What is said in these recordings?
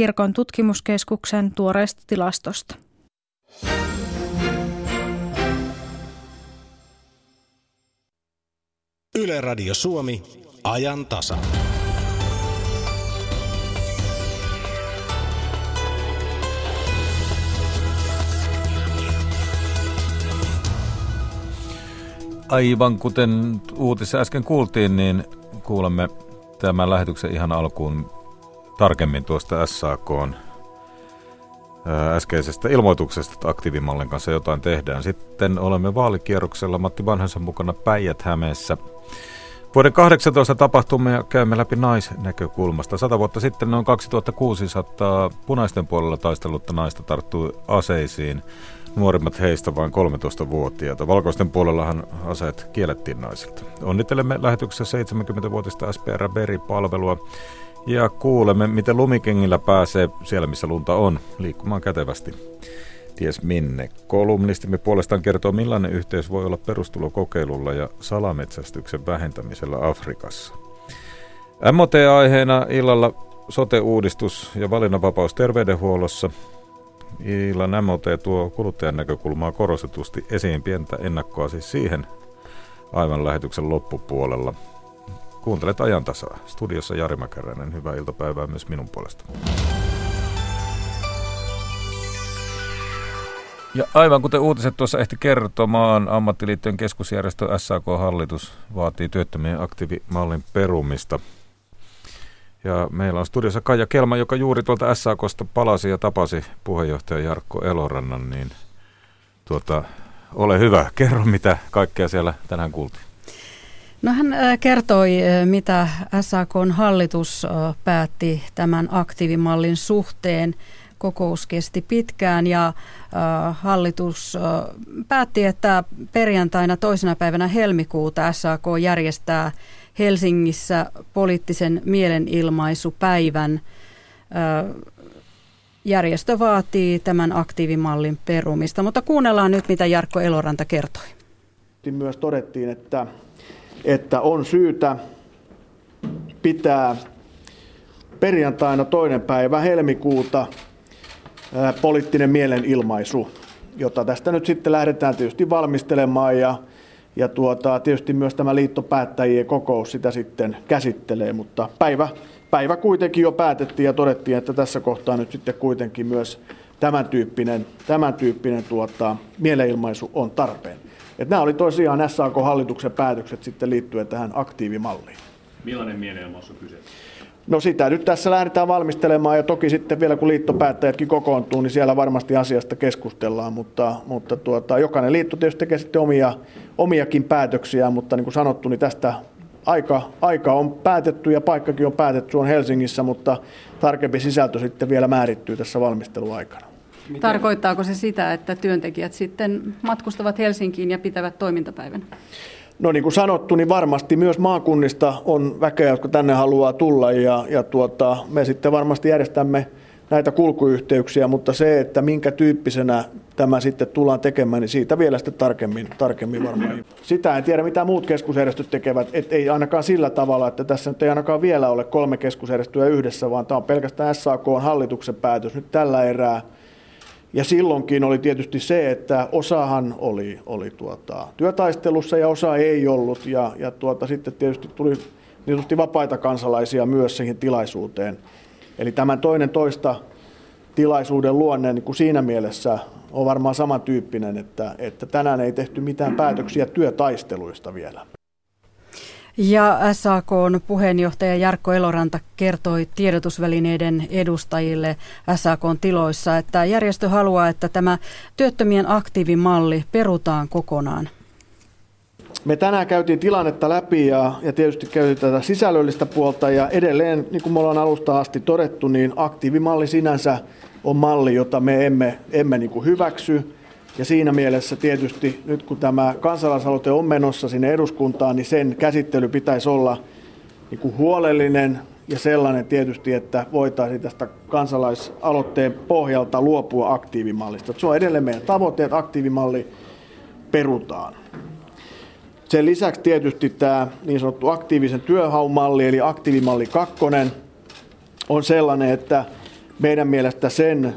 kirkon tutkimuskeskuksen tuoreesta tilastosta. Yle Radio Suomi, ajan tasa. Aivan kuten uutissa äsken kuultiin, niin kuulemme tämän lähetyksen ihan alkuun tarkemmin tuosta SAK äskeisestä ilmoituksesta, että aktiivimallin kanssa jotain tehdään. Sitten olemme vaalikierroksella Matti Vanhasen mukana Päijät-Hämeessä. Vuoden 18 tapahtumia käymme läpi naisnäkökulmasta. Sata vuotta sitten noin 2600 punaisten puolella taistellutta naista tarttui aseisiin. Nuorimmat heistä vain 13-vuotiaita. Valkoisten puolellahan aseet kiellettiin naisilta. Onnittelemme lähetyksessä 70-vuotista SPR Beri-palvelua ja kuulemme, miten lumikengillä pääsee siellä, missä lunta on, liikkumaan kätevästi. Ties minne. Kolumnistimme puolestaan kertoo, millainen yhteys voi olla perustulokokeilulla ja salametsästyksen vähentämisellä Afrikassa. MOT-aiheena illalla sote-uudistus ja valinnanvapaus terveydenhuollossa. Illan MOT tuo kuluttajan näkökulmaa korostetusti esiin pientä ennakkoa siis siihen aivan lähetyksen loppupuolella. Kuuntelet ajantasaa. Studiossa Jari Mäkäräinen. Hyvää iltapäivää myös minun puolesta. Ja aivan kuten uutiset tuossa ehti kertomaan, ammattiliittojen keskusjärjestö SAK-hallitus vaatii työttömien aktiivimallin perumista. Ja meillä on studiossa Kaija Kelma, joka juuri tuolta SAKsta palasi ja tapasi puheenjohtaja Jarkko Elorannan, niin tuota, ole hyvä, kerro mitä kaikkea siellä tänään kuultiin. No hän kertoi, mitä SAK hallitus päätti tämän aktiivimallin suhteen. Kokous kesti pitkään ja hallitus päätti, että perjantaina toisena päivänä helmikuuta SAK järjestää Helsingissä poliittisen mielenilmaisupäivän. Järjestö vaatii tämän aktiivimallin perumista, mutta kuunnellaan nyt, mitä Jarkko Eloranta kertoi. Myös todettiin, että että on syytä pitää perjantaina toinen päivä helmikuuta poliittinen mielenilmaisu, jota tästä nyt sitten lähdetään tietysti valmistelemaan ja, ja tuota, tietysti myös tämä liittopäättäjien kokous sitä sitten käsittelee, mutta päivä, päivä kuitenkin jo päätettiin ja todettiin, että tässä kohtaa nyt sitten kuitenkin myös tämän tyyppinen, tämän tyyppinen tuota, mielenilmaisu on tarpeen. Että nämä oli tosiaan SAK-hallituksen päätökset sitten liittyen tähän aktiivimalliin. Millainen mielenilmaisu kyse? No sitä nyt tässä lähdetään valmistelemaan ja toki sitten vielä kun liittopäättäjätkin kokoontuu, niin siellä varmasti asiasta keskustellaan, mutta, mutta tuota, jokainen liitto tietysti tekee sitten omia, omiakin päätöksiä, mutta niin kuin sanottu, niin tästä aika, aika on päätetty ja paikkakin on päätetty, on Helsingissä, mutta tarkempi sisältö sitten vielä määrittyy tässä valmisteluaikana. Miten? Tarkoittaako se sitä, että työntekijät sitten matkustavat Helsinkiin ja pitävät toimintapäivän? No niin kuin sanottu, niin varmasti myös maakunnista on väkeä, jotka tänne haluaa tulla ja, ja tuota, me sitten varmasti järjestämme näitä kulkuyhteyksiä, mutta se, että minkä tyyppisenä tämä sitten tullaan tekemään, niin siitä vielä sitten tarkemmin, tarkemmin varmaan. Sitä en tiedä, mitä muut keskusjärjestöt tekevät, et ei ainakaan sillä tavalla, että tässä nyt ei ainakaan vielä ole kolme keskusjärjestöä yhdessä, vaan tämä on pelkästään SAK on hallituksen päätös nyt tällä erää. Ja silloinkin oli tietysti se, että osahan oli, oli tuota, työtaistelussa ja osa ei ollut. Ja, ja tuota, sitten tietysti tuli niin vapaita kansalaisia myös siihen tilaisuuteen. Eli tämän toinen toista tilaisuuden luonne niin kuin siinä mielessä on varmaan samantyyppinen, että, että tänään ei tehty mitään päätöksiä työtaisteluista vielä. Ja SAKn puheenjohtaja Jarkko Eloranta kertoi tiedotusvälineiden edustajille SAKn tiloissa, että järjestö haluaa, että tämä työttömien aktiivimalli perutaan kokonaan. Me tänään käytiin tilannetta läpi ja, ja tietysti käytiin tätä sisällöllistä puolta ja edelleen, niin kuin me ollaan alusta asti todettu, niin aktiivimalli sinänsä on malli, jota me emme, emme niin kuin hyväksy. Ja siinä mielessä tietysti nyt kun tämä kansalaisaloite on menossa sinne eduskuntaan, niin sen käsittely pitäisi olla niin kuin huolellinen ja sellainen tietysti, että voitaisiin tästä kansalaisaloitteen pohjalta luopua aktiivimallista. Se on edelleen meidän tavoite, että aktiivimalli perutaan. Sen lisäksi tietysti tämä niin sanottu aktiivisen työhaun malli, eli aktiivimalli 2, on sellainen, että meidän mielestä sen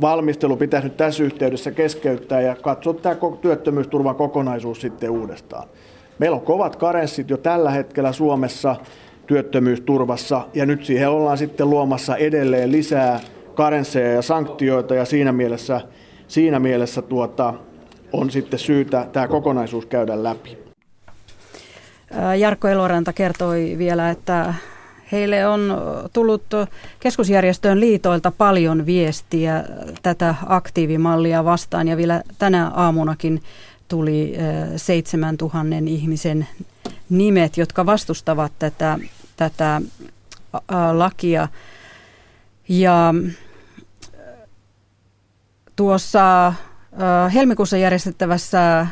valmistelu pitäisi nyt tässä yhteydessä keskeyttää ja katsoa tämä työttömyysturvan kokonaisuus sitten uudestaan. Meillä on kovat karenssit jo tällä hetkellä Suomessa työttömyysturvassa ja nyt siihen ollaan sitten luomassa edelleen lisää karensseja ja sanktioita ja siinä mielessä, siinä mielessä tuota, on sitten syytä tämä kokonaisuus käydä läpi. Jarkko Eloranta kertoi vielä, että heille on tullut keskusjärjestöön liitoilta paljon viestiä tätä aktiivimallia vastaan ja vielä tänä aamunakin tuli 7000 ihmisen nimet, jotka vastustavat tätä, tätä lakia. Ja tuossa helmikuussa järjestettävässä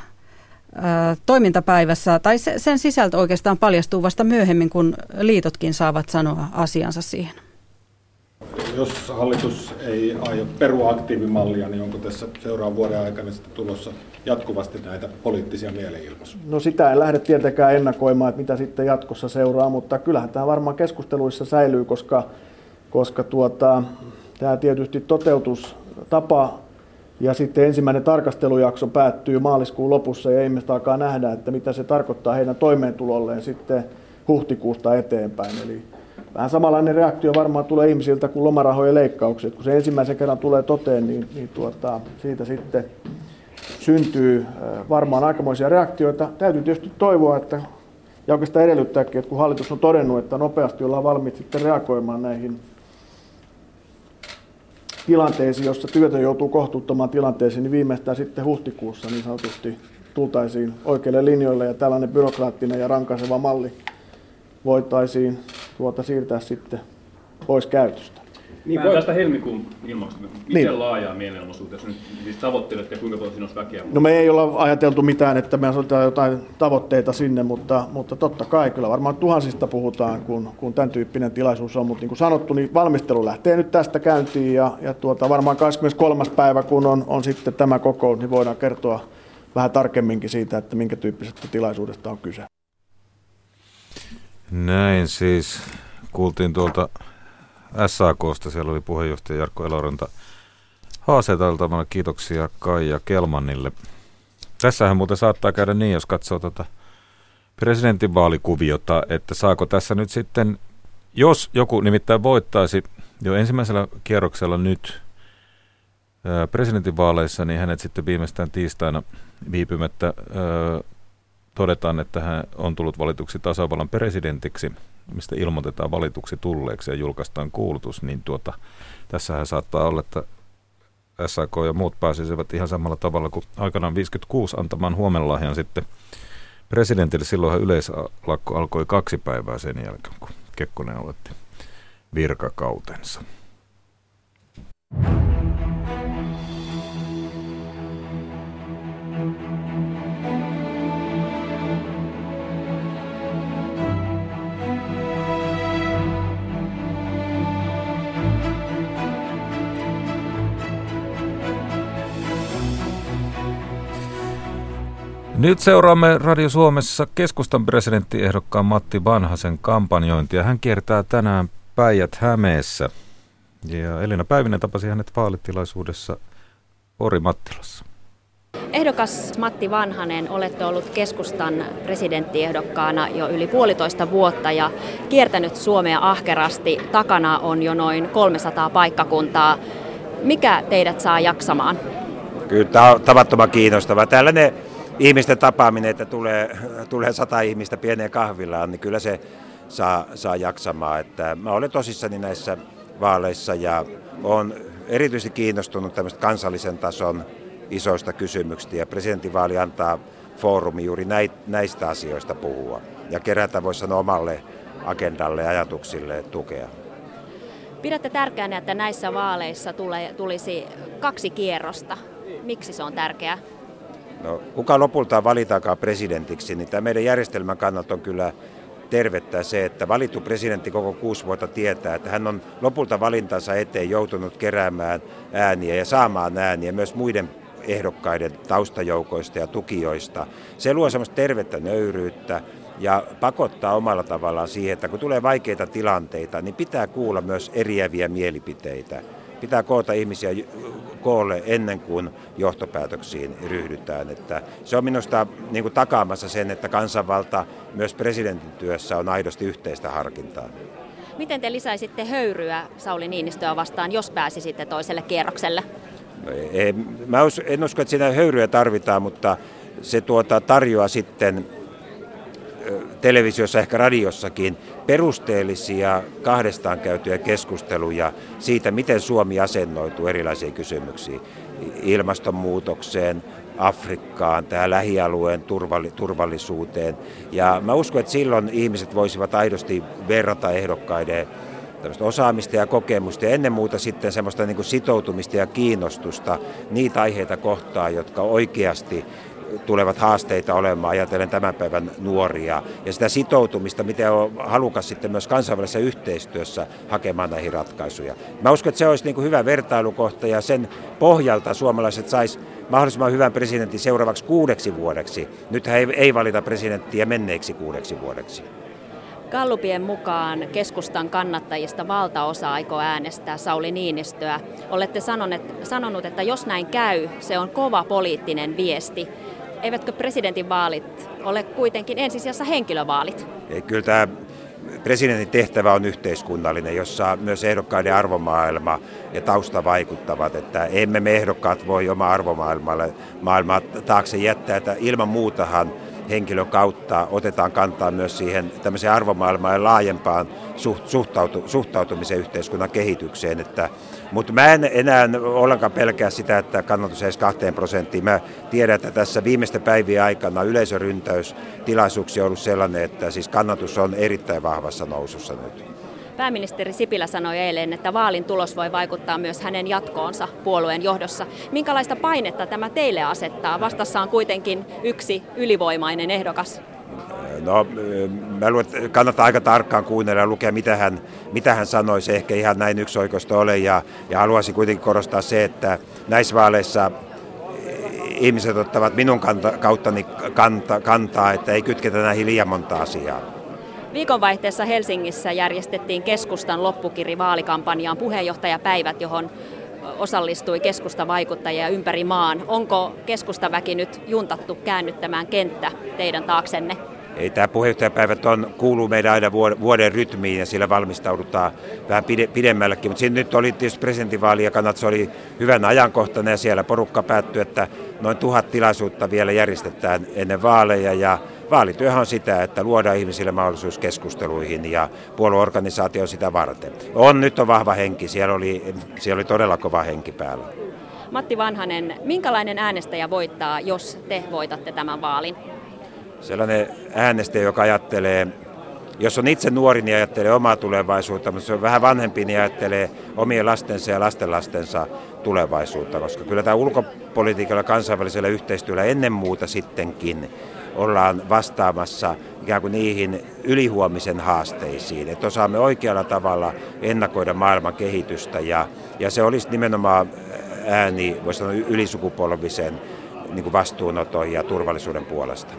toimintapäivässä, tai sen sisältö oikeastaan paljastuu vasta myöhemmin, kun liitotkin saavat sanoa asiansa siihen. Jos hallitus ei aio perua aktiivimallia, niin onko tässä seuraavan vuoden aikana sitten tulossa jatkuvasti näitä poliittisia mielenilmaisuja? No sitä en lähde tietenkään ennakoimaan, että mitä sitten jatkossa seuraa, mutta kyllähän tämä varmaan keskusteluissa säilyy, koska, koska tuota, tämä tietysti toteutustapa ja sitten ensimmäinen tarkastelujakso päättyy maaliskuun lopussa ja ihmiset alkaa nähdä, että mitä se tarkoittaa heidän toimeentulolleen sitten huhtikuusta eteenpäin. Eli vähän samanlainen reaktio varmaan tulee ihmisiltä kuin lomarahojen leikkaukset. Kun se ensimmäisen kerran tulee toteen, niin, niin tuota, siitä sitten syntyy varmaan aikamoisia reaktioita. Täytyy tietysti toivoa, että, ja oikeastaan edellyttääkin, että kun hallitus on todennut, että nopeasti ollaan valmiit sitten reagoimaan näihin tilanteisiin, jossa työtön joutuu kohtuuttomaan tilanteeseen, niin viimeistään sitten huhtikuussa niin sanotusti tultaisiin oikeille linjoille ja tällainen byrokraattinen ja rankaiseva malli voitaisiin tuota siirtää sitten pois käytöstä. Niin, voi... tästä helmikuun ilmasta. Miten niin. laajaa mielenomaisuutta, nyt siis tavoittelet ja kuinka paljon siinä olisi väkeä? No me ei olla ajateltu mitään, että me asetetaan jotain tavoitteita sinne, mutta, mutta totta kai kyllä varmaan tuhansista puhutaan, kun, kun tämän tyyppinen tilaisuus on. Mutta niin kuin sanottu, niin valmistelu lähtee nyt tästä käyntiin ja, ja tuota, varmaan 23. päivä, kun on, on sitten tämä kokous, niin voidaan kertoa vähän tarkemminkin siitä, että minkä tyyppisestä tilaisuudesta on kyse. Näin siis kuultiin tuolta SAKsta, siellä oli puheenjohtaja Jarkko Eloranta haaseteltavana. Kiitoksia Kaija Kelmanille. Tässähän muuten saattaa käydä niin, jos katsoo tuota presidentinvaalikuviota, että saako tässä nyt sitten, jos joku nimittäin voittaisi jo ensimmäisellä kierroksella nyt presidentinvaaleissa, niin hänet sitten viimeistään tiistaina viipymättä todetaan, että hän on tullut valituksi tasavallan presidentiksi, mistä ilmoitetaan valituksi tulleeksi ja julkaistaan kuulutus, niin tuota, tässähän saattaa olla, että SAK ja muut pääsisivät ihan samalla tavalla kuin aikanaan 56 antamaan huomenlahjan sitten presidentille. Silloinhan yleislakko alkoi kaksi päivää sen jälkeen, kun Kekkonen aloitti virkakautensa. Nyt seuraamme Radio Suomessa keskustan presidenttiehdokkaan Matti Vanhasen kampanjointia. Hän kiertää tänään Päijät Hämeessä. Ja Elina Päivinen tapasi hänet vaalitilaisuudessa Ori Mattilassa. Ehdokas Matti Vanhanen, olette ollut keskustan presidenttiehdokkaana jo yli puolitoista vuotta ja kiertänyt Suomea ahkerasti. Takana on jo noin 300 paikkakuntaa. Mikä teidät saa jaksamaan? Kyllä tämä on tavattoman kiinnostava. Tällainen ihmisten tapaaminen, että tulee, tulee sata ihmistä pieneen kahvilaan, niin kyllä se saa, saa jaksamaan. Että mä olen tosissani näissä vaaleissa ja olen erityisesti kiinnostunut tämmöistä kansallisen tason isoista kysymyksistä ja presidentinvaali antaa foorumi juuri näistä asioista puhua ja kerätä voisi sanoa omalle agendalle ja ajatuksille tukea. Pidätte tärkeänä, että näissä vaaleissa tulee, tulisi kaksi kierrosta. Miksi se on tärkeää? No, kuka lopulta valitaankaan presidentiksi, niin tämä meidän järjestelmän kannalta on kyllä tervettää se, että valittu presidentti koko kuusi vuotta tietää, että hän on lopulta valintansa eteen joutunut keräämään ääniä ja saamaan ääniä myös muiden ehdokkaiden taustajoukoista ja tukijoista. Se luo semmoista tervettä nöyryyttä ja pakottaa omalla tavallaan siihen, että kun tulee vaikeita tilanteita, niin pitää kuulla myös eriäviä mielipiteitä. Pitää koota ihmisiä koolle ennen kuin johtopäätöksiin ryhdytään. Että se on minusta niin kuin takaamassa sen, että kansanvalta myös presidentin työssä on aidosti yhteistä harkintaa. Miten te lisäisitte höyryä Sauli Niinistöä vastaan, jos pääsisitte toiselle kierrokselle? No, mä en usko, että siinä höyryä tarvitaan, mutta se tuota, tarjoaa sitten televisiossa, ehkä radiossakin, perusteellisia kahdestaan käytyjä keskusteluja siitä, miten Suomi asennoituu erilaisiin kysymyksiin. Ilmastonmuutokseen, Afrikkaan, tähän lähialueen turvallisuuteen. Ja mä uskon, että silloin ihmiset voisivat aidosti verrata ehdokkaiden osaamista ja kokemusta ja ennen muuta sitten semmoista niin kuin sitoutumista ja kiinnostusta niitä aiheita kohtaan, jotka oikeasti tulevat haasteita olemaan, ajatellen tämän päivän nuoria, ja sitä sitoutumista, miten on halukas sitten myös kansainvälisessä yhteistyössä hakemaan näihin ratkaisuja. Mä uskon, että se olisi niin kuin hyvä vertailukohta, ja sen pohjalta suomalaiset sais mahdollisimman hyvän presidentin seuraavaksi kuudeksi vuodeksi. Nythän ei, ei valita presidenttiä menneeksi kuudeksi vuodeksi. Kallupien mukaan keskustan kannattajista valtaosa aikoo äänestää Sauli Niinistöä. Olette sanonut, että jos näin käy, se on kova poliittinen viesti. Eivätkö presidentinvaalit ole kuitenkin ensisijassa henkilövaalit? Kyllä tämä presidentin tehtävä on yhteiskunnallinen, jossa myös ehdokkaiden arvomaailma ja tausta vaikuttavat. Että emme me ehdokkaat voi oma arvomaailmaa taakse jättää, että ilman muutahan henkilön kautta otetaan kantaa myös siihen tämmöiseen arvomaailmaan ja laajempaan suhtautu, suhtautumisen yhteiskunnan kehitykseen. Että, mutta mä en enää ollenkaan pelkää sitä, että kannatus edes kahteen prosenttiin. Mä tiedän, että tässä viimeisten päivien aikana yleisöryntäys tilaisuuksia on ollut sellainen, että siis kannatus on erittäin vahvassa nousussa nyt. Pääministeri Sipilä sanoi eilen, että vaalin tulos voi vaikuttaa myös hänen jatkoonsa puolueen johdossa. Minkälaista painetta tämä teille asettaa? Vastassa on kuitenkin yksi ylivoimainen ehdokas. No, mä luulen, että kannattaa aika tarkkaan kuunnella ja lukea, mitä hän, mitä hän sanoi. Se ehkä ihan näin yksioikoista ole. Ja, ja haluaisin kuitenkin korostaa se, että näissä vaaleissa ihmiset ottavat minun kanta, kauttani kanta, kantaa, että ei kytketä näihin liian monta asiaa. Viikonvaihteessa Helsingissä järjestettiin keskustan loppukiri vaalikampanjaan puheenjohtajapäivät, johon osallistui keskustavaikuttajia ympäri maan. Onko keskustaväki nyt juntattu käännyttämään kenttä teidän taaksenne? Ei, tämä puheenjohtajapäivät on, kuuluu meidän aina vuoden rytmiin ja sillä valmistaudutaan vähän pide, pidemmällekin. Mutta nyt oli tietysti presidentinvaali ja kannat, se oli hyvän ajankohtainen ja siellä porukka päättyi, että noin tuhat tilaisuutta vielä järjestetään ennen vaaleja ja vaalityöhän on sitä, että luodaan ihmisille mahdollisuus keskusteluihin ja puolueorganisaatio on sitä varten. On, nyt on vahva henki, siellä oli, siellä oli todella kova henki päällä. Matti Vanhanen, minkälainen äänestäjä voittaa, jos te voitatte tämän vaalin? Sellainen äänestäjä, joka ajattelee, jos on itse nuori, niin ajattelee omaa tulevaisuutta, mutta se on vähän vanhempi, niin ajattelee omien lastensa ja lastenlastensa tulevaisuutta, koska kyllä tämä ulkopolitiikalla kansainvälisellä yhteistyöllä ennen muuta sittenkin ollaan vastaamassa ikään kuin niihin ylihuomisen haasteisiin, että osaamme oikealla tavalla ennakoida maailman kehitystä ja, ja se olisi nimenomaan ääni, voisi sanoa ylisukupolvisen niin kuin vastuunoton ja turvallisuuden puolesta.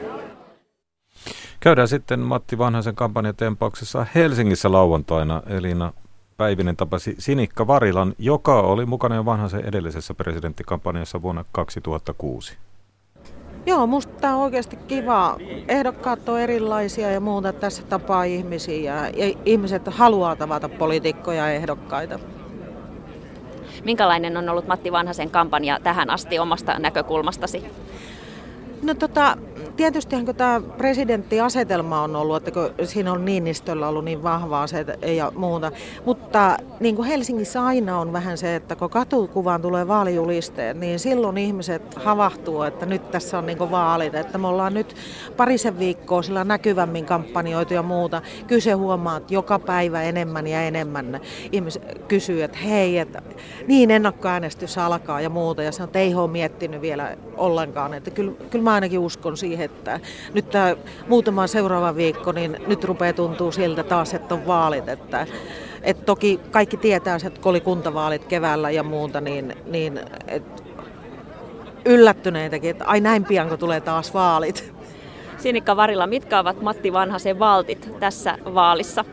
Käydään sitten Matti Vanhaisen kampanjatempauksessa Helsingissä lauantaina. Elina Päivinen tapasi Sinikka Varilan, joka oli mukana jo Vanhaisen edellisessä presidenttikampanjassa vuonna 2006. Joo, musta tämä on oikeasti kiva. Ehdokkaat on erilaisia ja muuta tässä tapaa ihmisiä ja ihmiset haluaa tavata poliitikkoja ja ehdokkaita. Minkälainen on ollut Matti Vanhasen kampanja tähän asti omasta näkökulmastasi? No tota, tietysti kun tämä presidenttiasetelma on ollut, että kun siinä on Niinistöllä ollut niin vahvaa se ja muuta. Mutta niin kuin Helsingissä aina on vähän se, että kun katukuvaan tulee vaalijulisteet, niin silloin ihmiset havahtuu, että nyt tässä on niin kuin vaalit. Että me ollaan nyt parisen viikkoa sillä näkyvämmin kampanjoitu ja muuta. Kyse huomaa, että joka päivä enemmän ja enemmän ihmiset kysyy, että hei, että niin ennakkoäänestys alkaa ja muuta. Ja sanoo, että ei ole miettinyt vielä ollenkaan. Että kyllä, kyllä mä ainakin uskon siihen, että nyt tämä muutama seuraava viikko, niin nyt rupeaa tuntuu siltä taas, että on vaalit. Että, et toki kaikki tietää, että kun oli kuntavaalit keväällä ja muuta, niin, niin et yllättyneitäkin, että ai näin pian kun tulee taas vaalit. Sinikka Varila, mitkä ovat Matti Vanhasen valtit tässä vaalissa?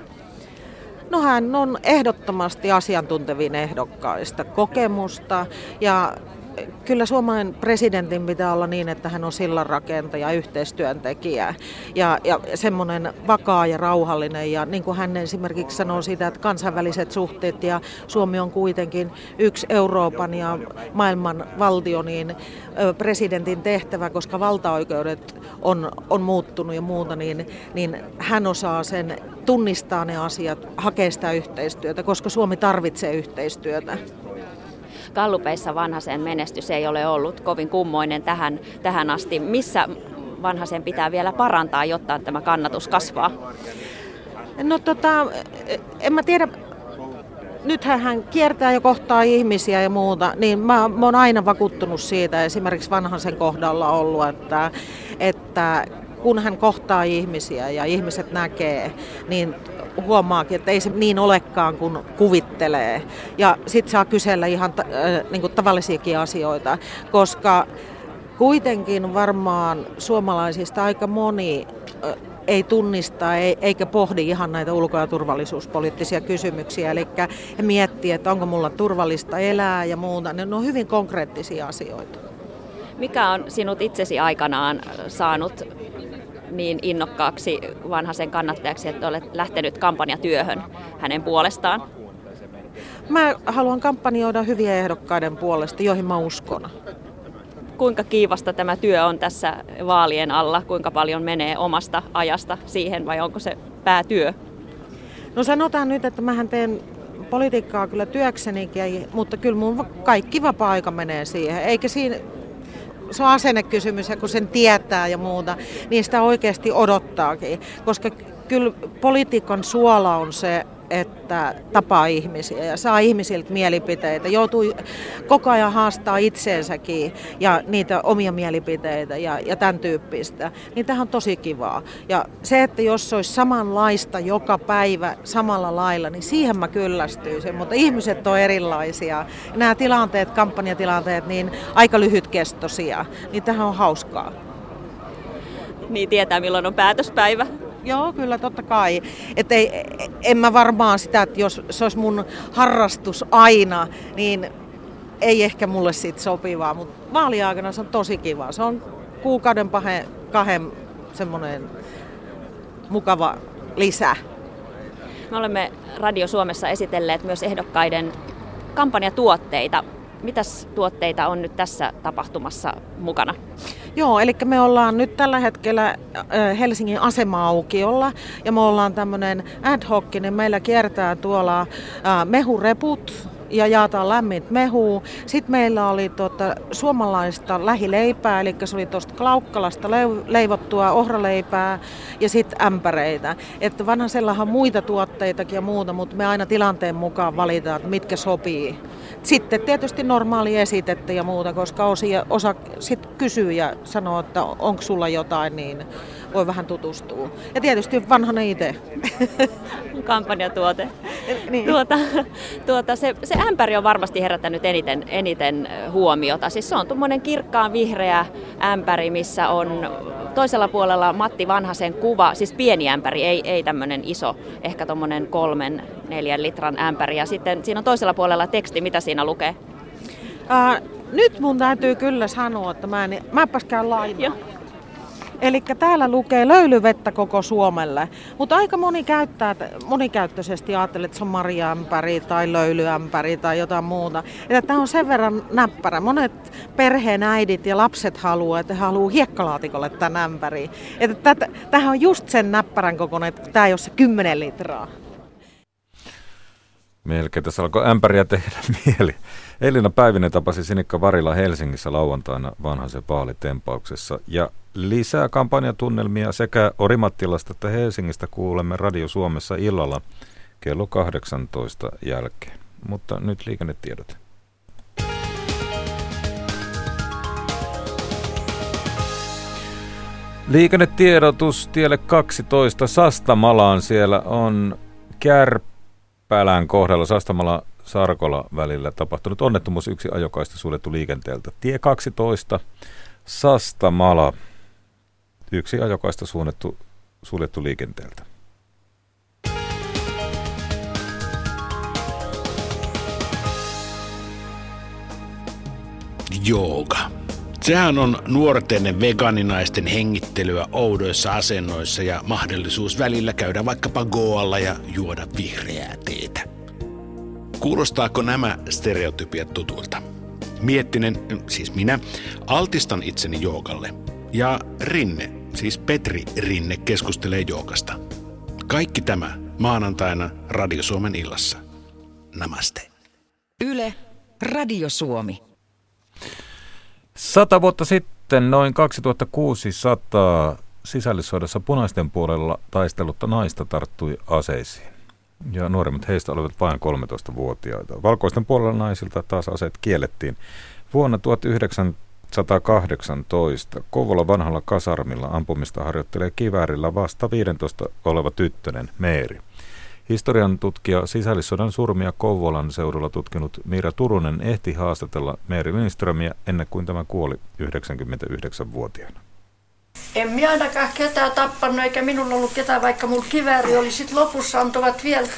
No hän on ehdottomasti asiantuntevin ehdokkaista kokemusta ja kyllä Suomen presidentin pitää olla niin, että hän on sillanrakentaja, yhteistyöntekijä ja, ja semmoinen vakaa ja rauhallinen. Ja niin kuin hän esimerkiksi sanoo siitä, että kansainväliset suhteet ja Suomi on kuitenkin yksi Euroopan ja maailman valtio, niin presidentin tehtävä, koska valtaoikeudet on, on muuttunut ja muuta, niin, niin hän osaa sen tunnistaa ne asiat, hakea sitä yhteistyötä, koska Suomi tarvitsee yhteistyötä. Kallupeissa vanhasen menestys ei ole ollut kovin kummoinen tähän, tähän asti. Missä vanhasen pitää vielä parantaa, jotta tämä kannatus kasvaa? No tota, en mä tiedä, nythän hän kiertää ja kohtaa ihmisiä ja muuta, niin mä, mä oon aina vakuuttunut siitä, esimerkiksi vanhasen kohdalla ollut, että, että kun hän kohtaa ihmisiä ja ihmiset näkee, niin huomaakin, että ei se niin olekaan kuin kuvittelee. Ja sitten saa kysellä ihan äh, niin kuin tavallisiakin asioita, koska kuitenkin varmaan suomalaisista aika moni äh, ei tunnista eikä pohdi ihan näitä ulko- ja turvallisuuspoliittisia kysymyksiä. Eli he miettii, että onko mulla turvallista elää ja muuta. Ne on hyvin konkreettisia asioita. Mikä on sinut itsesi aikanaan saanut niin innokkaaksi vanhasen kannattajaksi, että olet lähtenyt kampanjatyöhön hänen puolestaan? Mä haluan kampanjoida hyviä ehdokkaiden puolesta, joihin mä uskon. Kuinka kiivasta tämä työ on tässä vaalien alla? Kuinka paljon menee omasta ajasta siihen vai onko se päätyö? No sanotaan nyt, että mähän teen politiikkaa kyllä työksenikin, mutta kyllä mun kaikki vapaa-aika menee siihen. Eikä siinä, se on asennekysymys ja kun sen tietää ja muuta, niin sitä oikeasti odottaakin. Koska kyllä politiikan suola on se, että tapaa ihmisiä ja saa ihmisiltä mielipiteitä. Joutuu koko ajan haastaa itseensäkin ja niitä omia mielipiteitä ja, ja tämän tyyppistä. Niin tähän on tosi kivaa. Ja se, että jos se olisi samanlaista joka päivä samalla lailla, niin siihen mä kyllästyisin. Mutta ihmiset on erilaisia. Nämä tilanteet, kampanjatilanteet, niin aika lyhytkestoisia. Niin tähän on hauskaa. Niin tietää, milloin on päätöspäivä. Joo, kyllä totta kai. Et ei, en mä varmaan sitä, että jos se olisi mun harrastus aina, niin ei ehkä mulle siitä sopivaa, mutta vaaliaikana se on tosi kiva. Se on kuukauden pahe, kahden semmoinen mukava lisä. Me olemme Radio Suomessa esitelleet myös ehdokkaiden kampanjatuotteita. Mitäs tuotteita on nyt tässä tapahtumassa mukana? Joo, eli me ollaan nyt tällä hetkellä Helsingin asema-aukiolla ja me ollaan tämmöinen ad hoc, niin meillä kiertää tuolla mehureput, ja jaetaan lämmintä mehua. Sitten meillä oli tuota, suomalaista lähileipää, eli se oli tuosta Klaukkalasta leivottua ohraleipää ja sitten ämpäreitä. Että vanhasellahan muita tuotteitakin ja muuta, mutta me aina tilanteen mukaan valitaan, että mitkä sopii. Sitten tietysti normaali esitettä ja muuta, koska osia, osa sit kysyy ja sanoo, että onko sulla jotain, niin voi vähän tutustua. Ja tietysti vanhana itse. Kampanjatuote. niin. tuota, tuota, se, se ämpäri on varmasti herättänyt eniten, eniten huomiota. Siis se on tuommoinen kirkkaan vihreä ämpäri, missä on toisella puolella Matti Vanhasen kuva, siis pieni ämpäri, ei, ei tämmöinen iso, ehkä tuommoinen kolmen, neljän litran ämpäri. Ja sitten siinä on toisella puolella teksti, mitä siinä lukee? Uh, nyt mun täytyy kyllä sanoa, että mä en, mäpäs käyn lainaa. Eli täällä lukee löylyvettä koko Suomelle, mutta aika moni käyttää, monikäyttöisesti ajattelee, että se on marjaämpäri tai löylyämpäri tai jotain muuta. Että tämä on sen verran näppärä. Monet perheen äidit ja lapset haluaa, että he haluaa hiekkalaatikolle tämän ämpäri. Että tämähän on just sen näppärän kokoinen, että tämä ei ole se 10 litraa. Melkein tässä alkoi ämpäriä tehdä mieli. Elina Päivinen tapasi Sinikka Varila Helsingissä lauantaina vanhaisen vaalitempauksessa. Ja lisää kampanjatunnelmia sekä Orimattilasta että Helsingistä kuulemme Radio Suomessa illalla kello 18 jälkeen. Mutta nyt liikennetiedot. Liikennetiedotus tielle 12 Sastamalaan. Siellä on Kärpälän kohdalla Sastamala Sarkola välillä tapahtunut onnettomuus yksi ajokaista suljettu liikenteeltä. Tie 12 Sastamala yksi ajokaista suunnattu, suljettu liikenteeltä. Jooga. Sehän on nuorten veganinaisten hengittelyä oudoissa asennoissa ja mahdollisuus välillä käydä vaikkapa goalla ja juoda vihreää teetä. Kuulostaako nämä stereotypiat tutulta? Miettinen, siis minä, altistan itseni joogalle. Ja Rinne, siis Petri Rinne, keskustelee joogasta. Kaikki tämä maanantaina Radio Suomen illassa. Namaste. Yle, Radio Suomi. Sata vuotta sitten noin 2600 sisällissodassa punaisten puolella taistellutta naista tarttui aseisiin. Ja nuoremmat heistä olivat vain 13-vuotiaita. Valkoisten puolella naisilta taas aseet kiellettiin. Vuonna 1918 Kouvola vanhalla kasarmilla ampumista harjoittelee kiväärillä vasta 15 oleva tyttönen Meeri. Historian tutkija sisällissodan surmia Kouvolan seudulla tutkinut Miira Turunen ehti haastatella Meeri Lindströmiä ennen kuin tämä kuoli 99-vuotiaana. En minä ainakaan ketään tappanut, eikä minulla ollut ketään, vaikka mun kivääri oli. Sitten lopussa antoivat vielä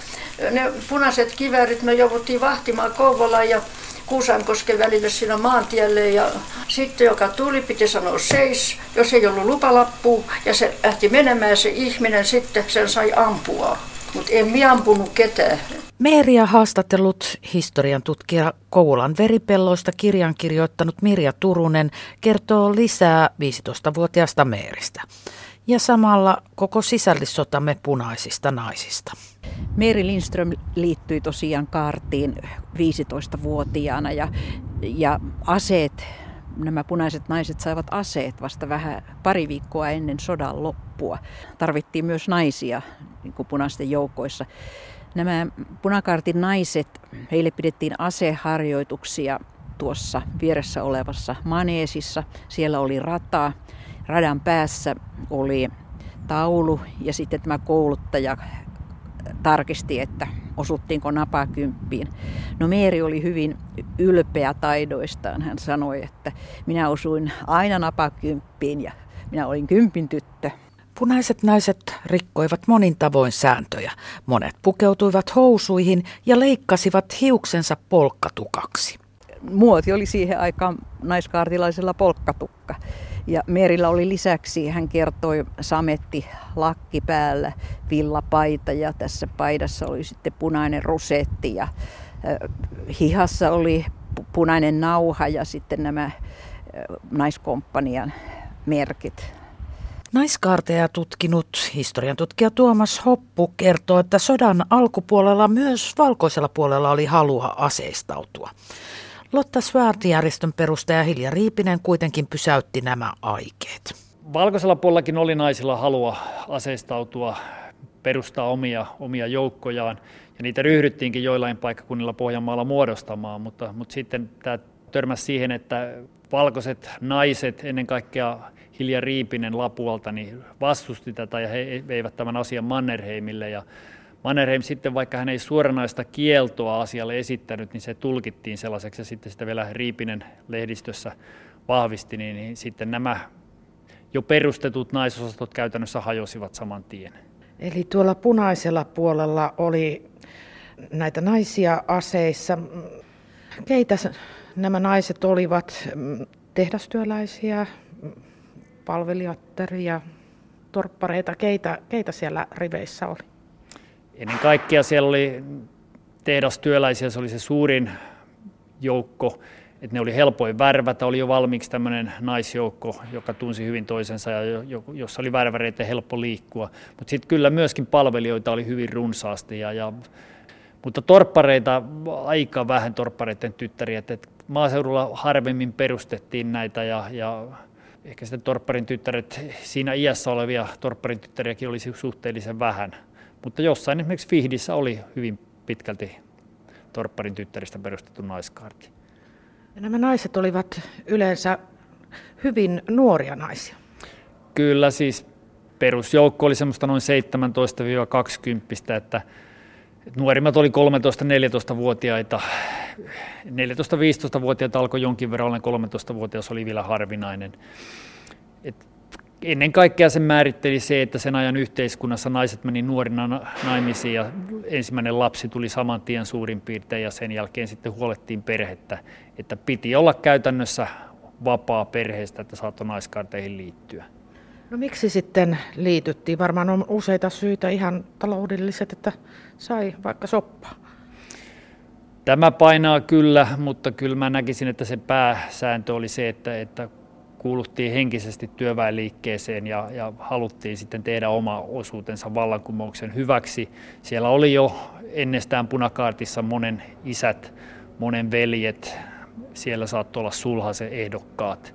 ne punaiset kiväärit, me jouduttiin vahtimaan Kouvolaan ja Kuusankosken välille siinä maantielle ja sitten joka tuli piti sanoa seis, jos ei ollut lupalappua ja se lähti menemään se ihminen sitten sen sai ampua. Mutta en minä ampunut ketään. Meeria haastattelut historian tutkija Koulan veripelloista kirjan kirjoittanut Mirja Turunen kertoo lisää 15-vuotiaasta Meeristä. Ja samalla koko sisällissotamme punaisista naisista. Meri Lindström liittyi tosiaan kaartiin 15-vuotiaana ja, ja aseet, nämä punaiset naiset saivat aseet vasta vähän pari viikkoa ennen sodan loppua. Tarvittiin myös naisia niin kuin punaisten joukoissa. Nämä punakaartin naiset, heille pidettiin aseharjoituksia tuossa vieressä olevassa maneesissa. Siellä oli rata, radan päässä oli taulu ja sitten tämä kouluttaja tarkisti, että osuttiinko napakymppiin. No Meeri oli hyvin ylpeä taidoistaan. Hän sanoi, että minä osuin aina napakymppiin ja minä olin kympin tyttö. Punaiset naiset rikkoivat monin tavoin sääntöjä. Monet pukeutuivat housuihin ja leikkasivat hiuksensa polkkatukaksi. Muoti oli siihen aikaan naiskaartilaisella polkkatukka. Ja Merillä oli lisäksi, hän kertoi, sametti lakki päällä, villapaita ja tässä paidassa oli sitten punainen rusetti ja hihassa oli punainen nauha ja sitten nämä naiskomppanian merkit. Naiskaarteja tutkinut historian tutkija Tuomas Hoppu kertoo, että sodan alkupuolella myös valkoisella puolella oli halua aseistautua. Lotta Svärd-järjestön perustaja Hilja Riipinen kuitenkin pysäytti nämä aikeet. Valkoisella puolellakin oli naisilla halua aseistautua, perustaa omia, omia joukkojaan ja niitä ryhdyttiinkin joillain paikkakunnilla Pohjanmaalla muodostamaan, mutta, mutta sitten tämä törmäsi siihen, että valkoiset naiset, ennen kaikkea Hilja Riipinen Lapualta, niin vastusti tätä ja he veivät tämän asian Mannerheimille ja Mannerheim sitten, vaikka hän ei suoranaista kieltoa asialle esittänyt, niin se tulkittiin sellaiseksi ja sitten sitä vielä Riipinen lehdistössä vahvisti, niin, niin sitten nämä jo perustetut naisosastot käytännössä hajosivat saman tien. Eli tuolla punaisella puolella oli näitä naisia aseissa. Keitä nämä naiset olivat? Tehdastyöläisiä, palvelijattaria, torppareita, keitä, keitä siellä riveissä oli? Ennen kaikkea siellä oli tehdastyöläisiä, se oli se suurin joukko, että ne oli helpoin värvätä, oli jo valmiiksi tämmöinen naisjoukko, joka tunsi hyvin toisensa ja jossa oli värväreitä helppo liikkua. Mutta sitten kyllä myöskin palvelijoita oli hyvin runsaasti, ja, ja, mutta torppareita aika vähän torppareiden tyttäriä, että maaseudulla harvemmin perustettiin näitä ja, ja ehkä sitten torpparin tyttäret, siinä iässä olevia torpparin tyttäriäkin olisi suhteellisen vähän. Mutta jossain esimerkiksi Fihdissä oli hyvin pitkälti torpparin tyttäristä perustettu naiskaarti. Ja nämä naiset olivat yleensä hyvin nuoria naisia. Kyllä, siis perusjoukko oli semmoista noin 17-20, että nuorimmat oli 13-14-vuotiaita. 14-15-vuotiaita alkoi jonkin verran, olen 13-vuotias oli vielä harvinainen. Et ennen kaikkea se määritteli se, että sen ajan yhteiskunnassa naiset meni nuorina naimisiin ja ensimmäinen lapsi tuli saman tien suurin piirtein ja sen jälkeen sitten huolettiin perhettä, että piti olla käytännössä vapaa perheestä, että saattoi naiskaarteihin liittyä. No miksi sitten liityttiin? Varmaan on useita syitä, ihan taloudelliset, että sai vaikka soppaa. Tämä painaa kyllä, mutta kyllä mä näkisin, että se pääsääntö oli se, että, että kuuluttiin henkisesti työväenliikkeeseen ja, ja haluttiin sitten tehdä oma osuutensa vallankumouksen hyväksi. Siellä oli jo ennestään punakaartissa monen isät, monen veljet, siellä saattoi olla sulhasen ehdokkaat.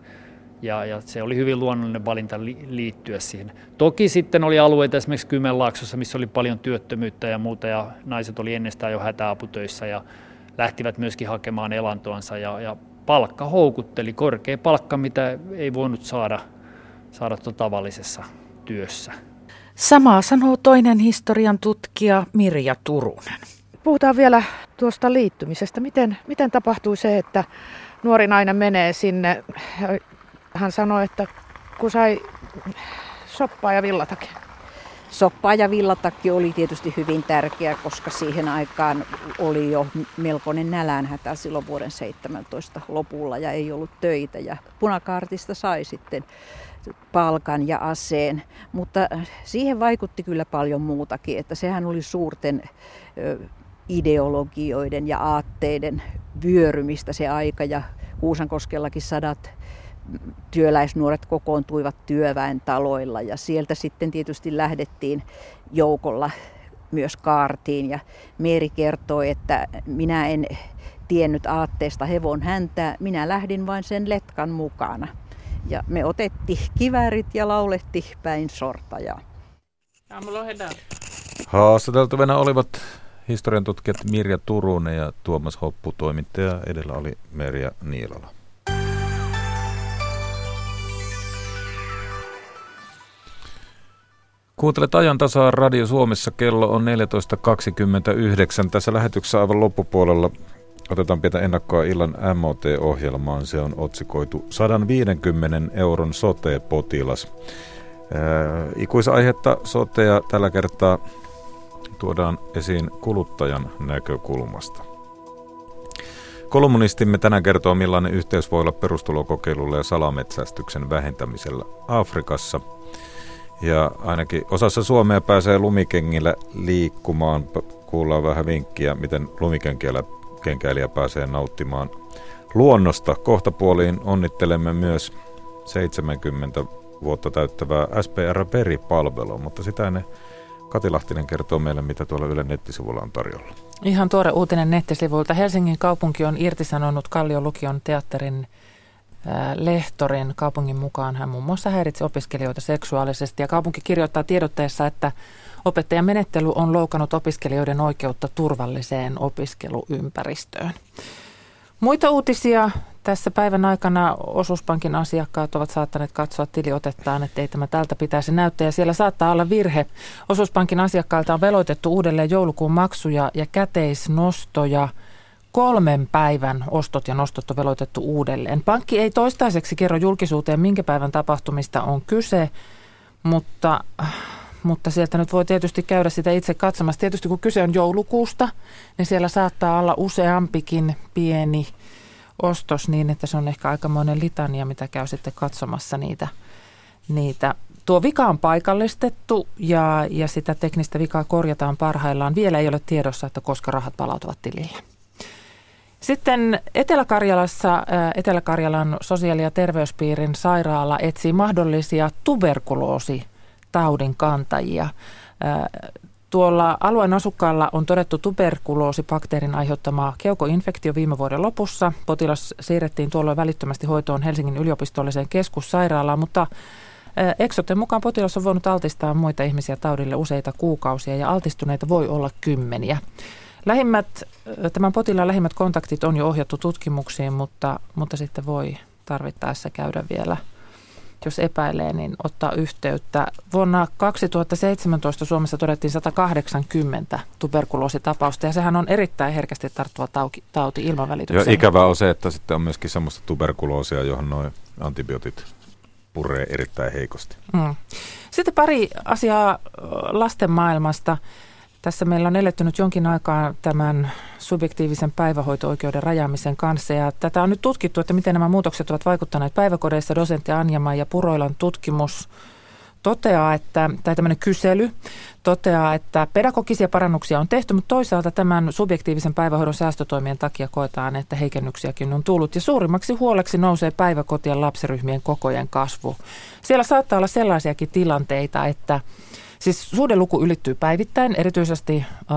Ja, ja se oli hyvin luonnollinen valinta liittyä siihen. Toki sitten oli alueita esimerkiksi Kymenlaaksossa, missä oli paljon työttömyyttä ja muuta, ja naiset oli ennestään jo hätäaputöissä ja lähtivät myöskin hakemaan elantoansa. Ja, ja palkka houkutteli, korkea palkka, mitä ei voinut saada, saada tavallisessa työssä. Samaa sanoo toinen historian tutkija Mirja Turunen. Puhutaan vielä tuosta liittymisestä. Miten, miten tapahtui se, että nuori nainen menee sinne? Hän sanoi, että kun sai soppaa ja villatakin. Soppa ja villatakki oli tietysti hyvin tärkeä, koska siihen aikaan oli jo melkoinen nälänhätä silloin vuoden 17 lopulla ja ei ollut töitä. Ja punakaartista sai sitten palkan ja aseen, mutta siihen vaikutti kyllä paljon muutakin, että sehän oli suurten ideologioiden ja aatteiden vyörymistä se aika ja Kuusankoskellakin sadat työläisnuoret kokoontuivat työväen taloilla ja sieltä sitten tietysti lähdettiin joukolla myös kaartiin ja Meeri kertoi, että minä en tiennyt aatteesta hevon häntä, minä lähdin vain sen letkan mukana. Ja me otetti kivärit ja lauletti päin sortajaa. Haastateltuvina olivat historian tutkijat Mirja Turunen ja Tuomas Hoppu toimittaja. Edellä oli Merja Niilala. Kuuntelet ajan tasa Radio Suomessa. Kello on 14.29. Tässä lähetyksessä aivan loppupuolella otetaan pientä ennakkoa illan MOT-ohjelmaan. Se on otsikoitu 150 euron sote-potilas. ikuisaihetta sotea tällä kertaa tuodaan esiin kuluttajan näkökulmasta. Kolumnistimme tänään kertoo, millainen yhteys voi olla perustulokokeilulla ja salametsästyksen vähentämisellä Afrikassa – ja ainakin osassa Suomea pääsee lumikengillä liikkumaan. Kuullaan vähän vinkkiä, miten lumikenkäilijä pääsee nauttimaan luonnosta. Kohtapuoliin onnittelemme myös 70 vuotta täyttävää SPR Peri-palvelua, mutta sitä ennen Kati Lahtinen kertoo meille, mitä tuolla Ylen nettisivulla on tarjolla. Ihan tuore uutinen nettisivulta. Helsingin kaupunki on irtisanonut Kallion lukion teatterin lehtorin kaupungin mukaan hän muun muassa häiritsi opiskelijoita seksuaalisesti ja kaupunki kirjoittaa tiedotteessa, että opettajan menettely on loukannut opiskelijoiden oikeutta turvalliseen opiskeluympäristöön. Muita uutisia tässä päivän aikana osuuspankin asiakkaat ovat saattaneet katsoa tiliotettaan, että ei tämä tältä pitäisi näyttää. Ja siellä saattaa olla virhe. Osuuspankin asiakkailta on veloitettu uudelleen joulukuun maksuja ja käteisnostoja – kolmen päivän ostot ja nostot on veloitettu uudelleen. Pankki ei toistaiseksi kerro julkisuuteen, minkä päivän tapahtumista on kyse, mutta, mutta sieltä nyt voi tietysti käydä sitä itse katsomassa. Tietysti kun kyse on joulukuusta, niin siellä saattaa olla useampikin pieni ostos niin, että se on ehkä aikamoinen litania, mitä käy sitten katsomassa niitä, niitä Tuo vika on paikallistettu ja, ja sitä teknistä vikaa korjataan parhaillaan. Vielä ei ole tiedossa, että koska rahat palautuvat tilille. Sitten Etelä-Karjalassa Etelä-Karjalan sosiaali- ja terveyspiirin sairaala etsii mahdollisia tuberkuloositaudin kantajia. Tuolla alueen asukkaalla on todettu tuberkuloosibakteerin aiheuttama keukoinfektio viime vuoden lopussa. Potilas siirrettiin tuolloin välittömästi hoitoon Helsingin yliopistolliseen keskussairaalaan, mutta Eksoten mukaan potilas on voinut altistaa muita ihmisiä taudille useita kuukausia ja altistuneita voi olla kymmeniä. Lähimmät, tämän potilaan lähimmät kontaktit on jo ohjattu tutkimuksiin, mutta, mutta sitten voi tarvittaessa käydä vielä, jos epäilee, niin ottaa yhteyttä. Vuonna 2017 Suomessa todettiin 180 tuberkuloositapausta ja sehän on erittäin herkästi tarttuva tauti, tauti ilman välitykseen. Ja ikävää on se, että sitten on myöskin sellaista tuberkuloosia, johon nuo antibiootit puree erittäin heikosti. Mm. Sitten pari asiaa lasten maailmasta. Tässä meillä on elettynyt jonkin aikaa tämän subjektiivisen päivähoito-oikeuden rajaamisen kanssa. Ja tätä on nyt tutkittu, että miten nämä muutokset ovat vaikuttaneet päiväkodeissa. Dosentti Anjama ja Puroilan tutkimus toteaa, että, tai tämmöinen kysely toteaa, että pedagogisia parannuksia on tehty, mutta toisaalta tämän subjektiivisen päivähoidon säästötoimien takia koetaan, että heikennyksiäkin on tullut. Ja suurimmaksi huoleksi nousee päiväkotien lapsiryhmien kokojen kasvu. Siellä saattaa olla sellaisiakin tilanteita, että Siis suhdeluku ylittyy päivittäin, erityisesti äh,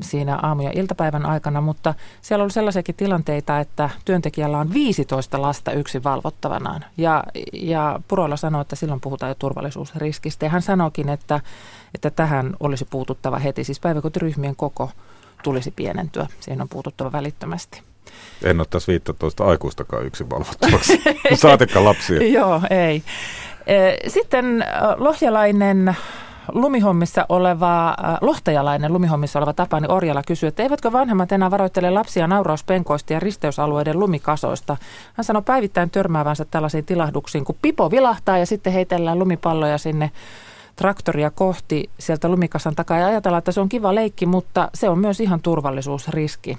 siinä aamu- ja iltapäivän aikana, mutta siellä on sellaisiakin tilanteita, että työntekijällä on 15 lasta yksin valvottavanaan. Ja, ja Puroilla sanoo, että silloin puhutaan jo turvallisuusriskistä. Ja hän sanoikin, että, että tähän olisi puututtava heti. Siis päiväkotiryhmien koko tulisi pienentyä. Siihen on puututtava välittömästi. En ottaisi 15 aikuistakaan yksin valvottavaksi. Saatikka lapsia. Joo, ei. Sitten lohjalainen lumihommissa oleva, äh, lohtajalainen lumihommissa oleva Tapani Orjala kysyy, että eivätkö vanhemmat enää varoittele lapsia naurauspenkoista ja risteysalueiden lumikasoista. Hän sanoi päivittäin törmäävänsä tällaisiin tilahduksiin, kun pipo vilahtaa ja sitten heitellään lumipalloja sinne traktoria kohti sieltä lumikasan takaa ja ajatellaan, että se on kiva leikki, mutta se on myös ihan turvallisuusriski.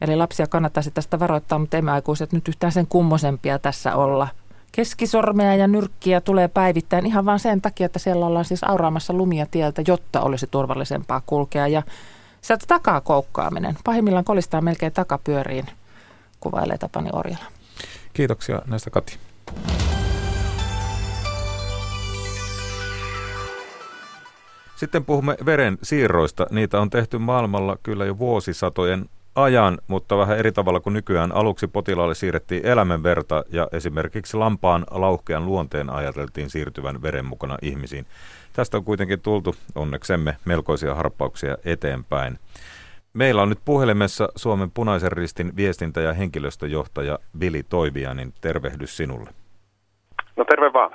Eli lapsia kannattaisi tästä varoittaa, mutta emme aikuiset nyt yhtään sen kummosempia tässä olla keskisormea ja nyrkkiä tulee päivittäin ihan vain sen takia, että siellä ollaan siis auraamassa lumia tieltä, jotta olisi turvallisempaa kulkea. Ja sieltä takaa koukkaaminen, pahimmillaan kolistaa melkein takapyöriin, kuvailee Tapani Orjala. Kiitoksia näistä Kati. Sitten puhumme veren siirroista. Niitä on tehty maailmalla kyllä jo vuosisatojen ajan, mutta vähän eri tavalla kuin nykyään. Aluksi potilaalle siirrettiin elämänverta ja esimerkiksi lampaan lauhkean luonteen ajateltiin siirtyvän veren mukana ihmisiin. Tästä on kuitenkin tultu onneksemme melkoisia harppauksia eteenpäin. Meillä on nyt puhelimessa Suomen punaisen ristin viestintä- ja henkilöstöjohtaja Vili Toivianin. Tervehdys sinulle. No terve vaan.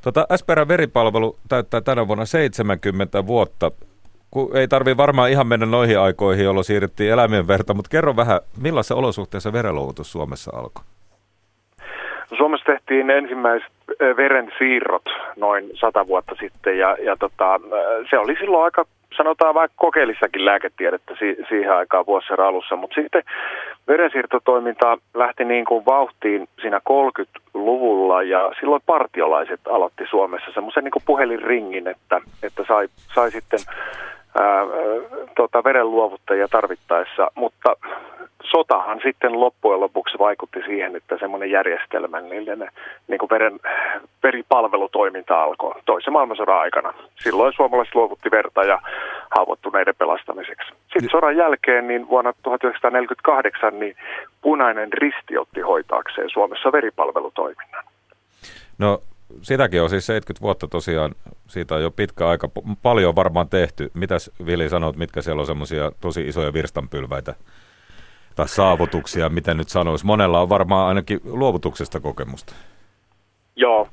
Tota, SPR veripalvelu täyttää tänä vuonna 70 vuotta kun ei tarvi varmaan ihan mennä noihin aikoihin, jolloin siirrettiin eläimien verta, mutta kerro vähän, millaisessa olosuhteessa verenluovutus Suomessa alkoi? Suomessa tehtiin ensimmäiset veren siirrot noin sata vuotta sitten ja, ja tota, se oli silloin aika sanotaan vaikka kokeellissakin lääketiedettä si- siihen aikaan vuosien alussa, mutta sitten verensiirtotoiminta lähti niin kuin vauhtiin siinä 30-luvulla ja silloin partiolaiset aloitti Suomessa semmoisen niin puhelinringin, että, että sai, sai sitten ää, tota, verenluovuttajia tarvittaessa, mutta sotahan sitten loppujen lopuksi vaikutti siihen, että semmoinen järjestelmällinen niin kuin veren, veripalvelutoiminta alkoi toisen maailmansodan aikana. Silloin suomalaiset luovutti verta ja haavoittuneiden pelastamiseksi. Sitten sodan jälkeen, niin vuonna 1948, niin punainen risti otti hoitaakseen Suomessa veripalvelutoiminnan. No sitäkin on siis 70 vuotta tosiaan, siitä on jo pitkä aika, paljon varmaan tehty. Mitäs Vili sanot, mitkä siellä on semmoisia tosi isoja virstanpylväitä tai saavutuksia, miten nyt sanoisi? Monella on varmaan ainakin luovutuksesta kokemusta. Joo,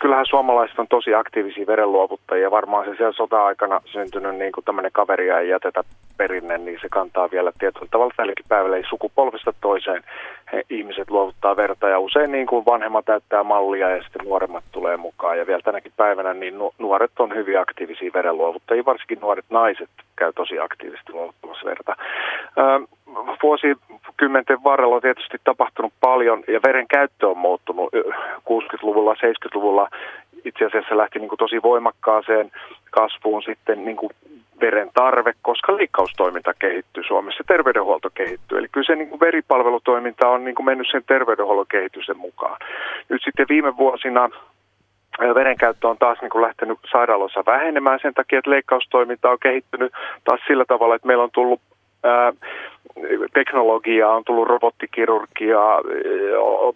kyllähän suomalaiset on tosi aktiivisia verenluovuttajia. Varmaan se siellä sota-aikana syntynyt niin kuin tämmöinen kaveria ei jätetä perinne, niin se kantaa vielä tietyllä tavalla tälläkin päivällä. Ei sukupolvista toiseen he, ihmiset luovuttaa verta ja usein niin kuin vanhemmat täyttää mallia ja sitten nuoremmat tulee mukaan. Ja vielä tänäkin päivänä niin nuoret on hyvin aktiivisia verenluovuttajia, varsinkin nuoret naiset käy tosi aktiivisesti luovuttamassa verta. vuosikymmenten varrella on tietysti tapahtunut paljon ja veren käyttö on muuttunut 60-luvulla, 70-luvulla itse asiassa lähti niin kuin tosi voimakkaaseen kasvuun sitten niin kuin veren tarve, koska leikkaustoiminta kehittyy Suomessa, terveydenhuolto kehittyy. Eli kyllä se niin kuin veripalvelutoiminta on niin kuin mennyt sen terveydenhuollon kehityksen mukaan. Nyt sitten viime vuosina verenkäyttö on taas niin kuin lähtenyt sairaaloissa vähenemään sen takia, että leikkaustoiminta on kehittynyt taas sillä tavalla, että meillä on tullut ää, teknologiaa, on tullut robottikirurgiaa,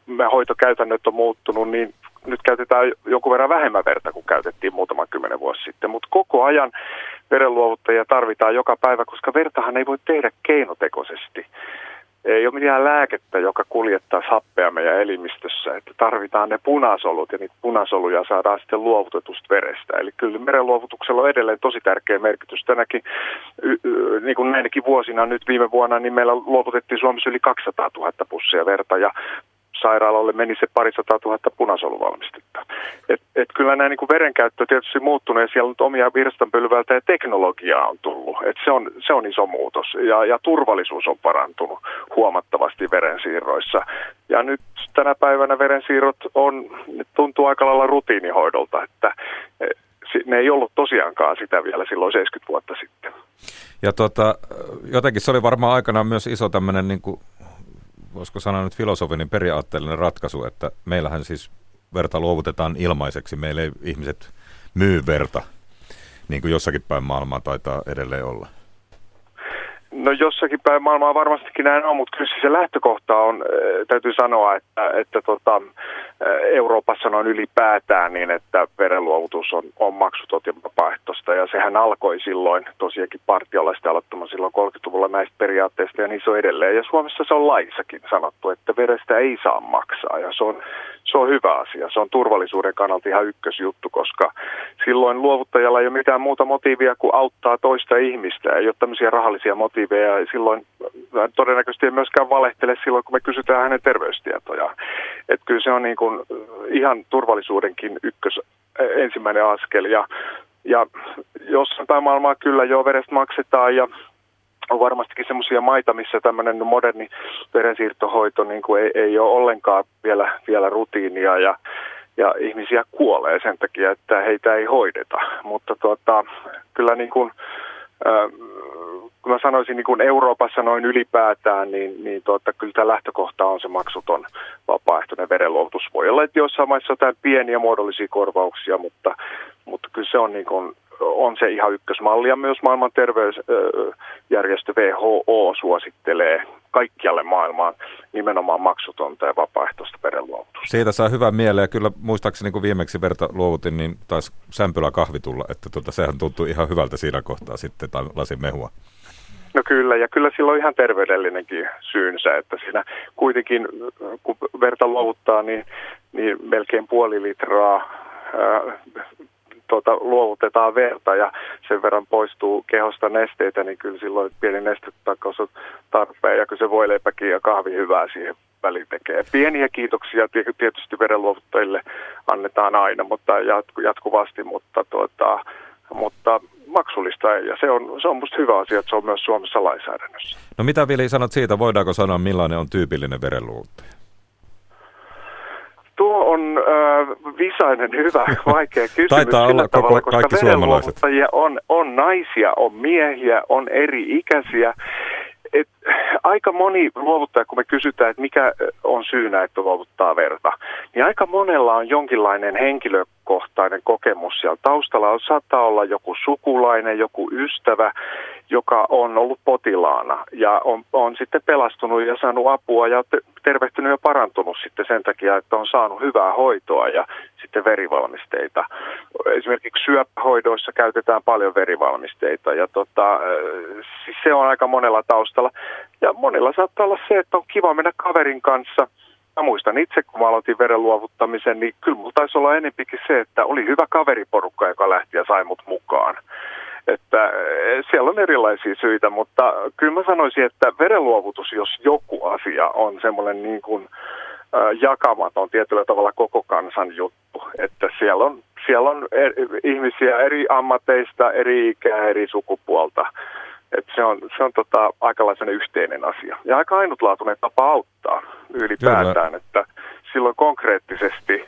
me hoitokäytännöt on muuttunut, niin nyt käytetään joku verran vähemmän verta kuin käytettiin muutama kymmenen vuosi sitten. Mutta koko ajan verenluovuttajia tarvitaan joka päivä, koska vertahan ei voi tehdä keinotekoisesti ei ole mitään lääkettä, joka kuljettaa happea meidän elimistössä. Että tarvitaan ne punasolut ja niitä punasoluja saadaan sitten luovutetusta verestä. Eli kyllä merenluovutuksella on edelleen tosi tärkeä merkitys. Tänäkin, niin kuin näinäkin vuosina nyt viime vuonna, niin meillä luovutettiin Suomessa yli 200 000 pussia verta ja sairaalalle meni se parisataa tuhatta punasoluvalmistetta. Et, et kyllä nämä niin verenkäyttö tietysti muuttunut ja siellä on omia virstanpylvältä ja teknologiaa on tullut. Et se, on, se on iso muutos ja, ja turvallisuus on parantunut huomattavasti verensiirroissa. Ja nyt tänä päivänä verensiirrot on, tuntuu aika lailla rutiinihoidolta, että ne ei ollut tosiaankaan sitä vielä silloin 70 vuotta sitten. Ja tota, jotenkin se oli varmaan aikanaan myös iso tämmöinen, niin kuin, voisiko sanoa nyt filosofinen periaatteellinen ratkaisu, että meillähän siis verta luovutetaan ilmaiseksi, meillä ei ihmiset myy verta, niin kuin jossakin päin maailmaa taitaa edelleen olla. No jossakin päin maailmaa varmastikin näin on, mutta kyllä se lähtökohta on, äh, täytyy sanoa, että, että tota, äh, Euroopassa noin ylipäätään niin, että verenluovutus on, on maksutot ja vapaaehtoista. Ja sehän alkoi silloin tosiaankin partiolaisten aloittamaan silloin 30-luvulla näistä periaatteista ja niin se on edelleen. Ja Suomessa se on laissakin sanottu, että verestä ei saa maksaa ja se on, se on hyvä asia. Se on turvallisuuden kannalta ihan ykkösjuttu, koska silloin luovuttajalla ei ole mitään muuta motiivia kuin auttaa toista ihmistä. Ei ole tämmöisiä rahallisia motiiveja ja silloin todennäköisesti ei myöskään valehtele silloin, kun me kysytään hänen terveystietojaan. Että kyllä se on niin kuin ihan turvallisuudenkin ykkös ensimmäinen askel ja ja jossain päin maailmaa kyllä jo verestä maksetaan ja on varmastikin semmoisia maita, missä tämmöinen moderni verensiirtohoito niin kuin ei, ei ole ollenkaan vielä, vielä rutiinia ja, ja ihmisiä kuolee sen takia, että heitä ei hoideta. Mutta tuota, kyllä niin kuin, äh, kun mä sanoisin niin kuin Euroopassa noin ylipäätään, niin, niin tuota, kyllä tämä lähtökohta on se maksuton vapaaehtoinen verenluovutus. Voi olla, että jossain maissa jotain pieniä muodollisia korvauksia, mutta, mutta kyllä se on niin kuin on se ihan ykkösmalli ja myös maailman terveysjärjestö WHO suosittelee kaikkialle maailmaan nimenomaan maksutonta ja vapaaehtoista verenluovutusta. Siitä saa hyvän mieleen ja kyllä muistaakseni kun viimeksi verta luovutin, niin taisi sämpylä kahvi tulla, että tuota, sehän tuntui ihan hyvältä siinä kohtaa sitten, tai lasin mehua. No kyllä, ja kyllä sillä on ihan terveydellinenkin syynsä, että siinä kuitenkin kun verta luovuttaa, niin, niin melkein puoli litraa tuota, luovutetaan verta ja sen verran poistuu kehosta nesteitä, niin kyllä silloin pieni nestetakaus on tarpeen ja kyllä se voileipäkin ja kahvi hyvää siihen väliin tekee. Pieniä kiitoksia tietysti verenluovuttajille annetaan aina, mutta jatkuvasti, mutta, tuota, mutta maksullista ja se on, se on musta hyvä asia, että se on myös Suomessa lainsäädännössä. No mitä Vili sanot siitä, voidaanko sanoa millainen on tyypillinen verenluovuttaja? Tuo on äh, visainen, hyvä, vaikea kysymys. Taitaa olla koko, tavalla, kaikki suomalaiset. On, on naisia, on miehiä, on eri ikäisiä. Et, aika moni luovuttaja, kun me kysytään, että mikä on syynä, että luovuttaa verta, niin aika monella on jonkinlainen henkilökohtainen kokemus siellä taustalla. On, saattaa olla joku sukulainen, joku ystävä, joka on ollut potilaana ja on, on sitten pelastunut ja saanut apua ja tervehtynyt ja parantunut sitten sen takia, että on saanut hyvää hoitoa ja sitten verivalmisteita. Esimerkiksi syöpähoidoissa käytetään paljon verivalmisteita ja tota, siis se on aika monella taustalla. Ja monilla saattaa olla se, että on kiva mennä kaverin kanssa. Mä muistan itse, kun mä aloitin veren luovuttamisen, niin kyllä mulla taisi olla enempikin se, että oli hyvä kaveriporukka, joka lähti ja sai mut mukaan. Että eh, siellä on erilaisia syitä, mutta kyllä mä sanoisin, että verenluovutus, jos joku asia on semmoinen niin kuin jakamaton tietyllä tavalla koko kansan juttu. Että siellä on, siellä on eri, ihmisiä eri ammateista, eri ikää, eri sukupuolta. Että se on, se on tota, aikalaisen yhteinen asia. Ja aika ainutlaatuinen tapa auttaa ylipäätään, Kyllä. että silloin konkreettisesti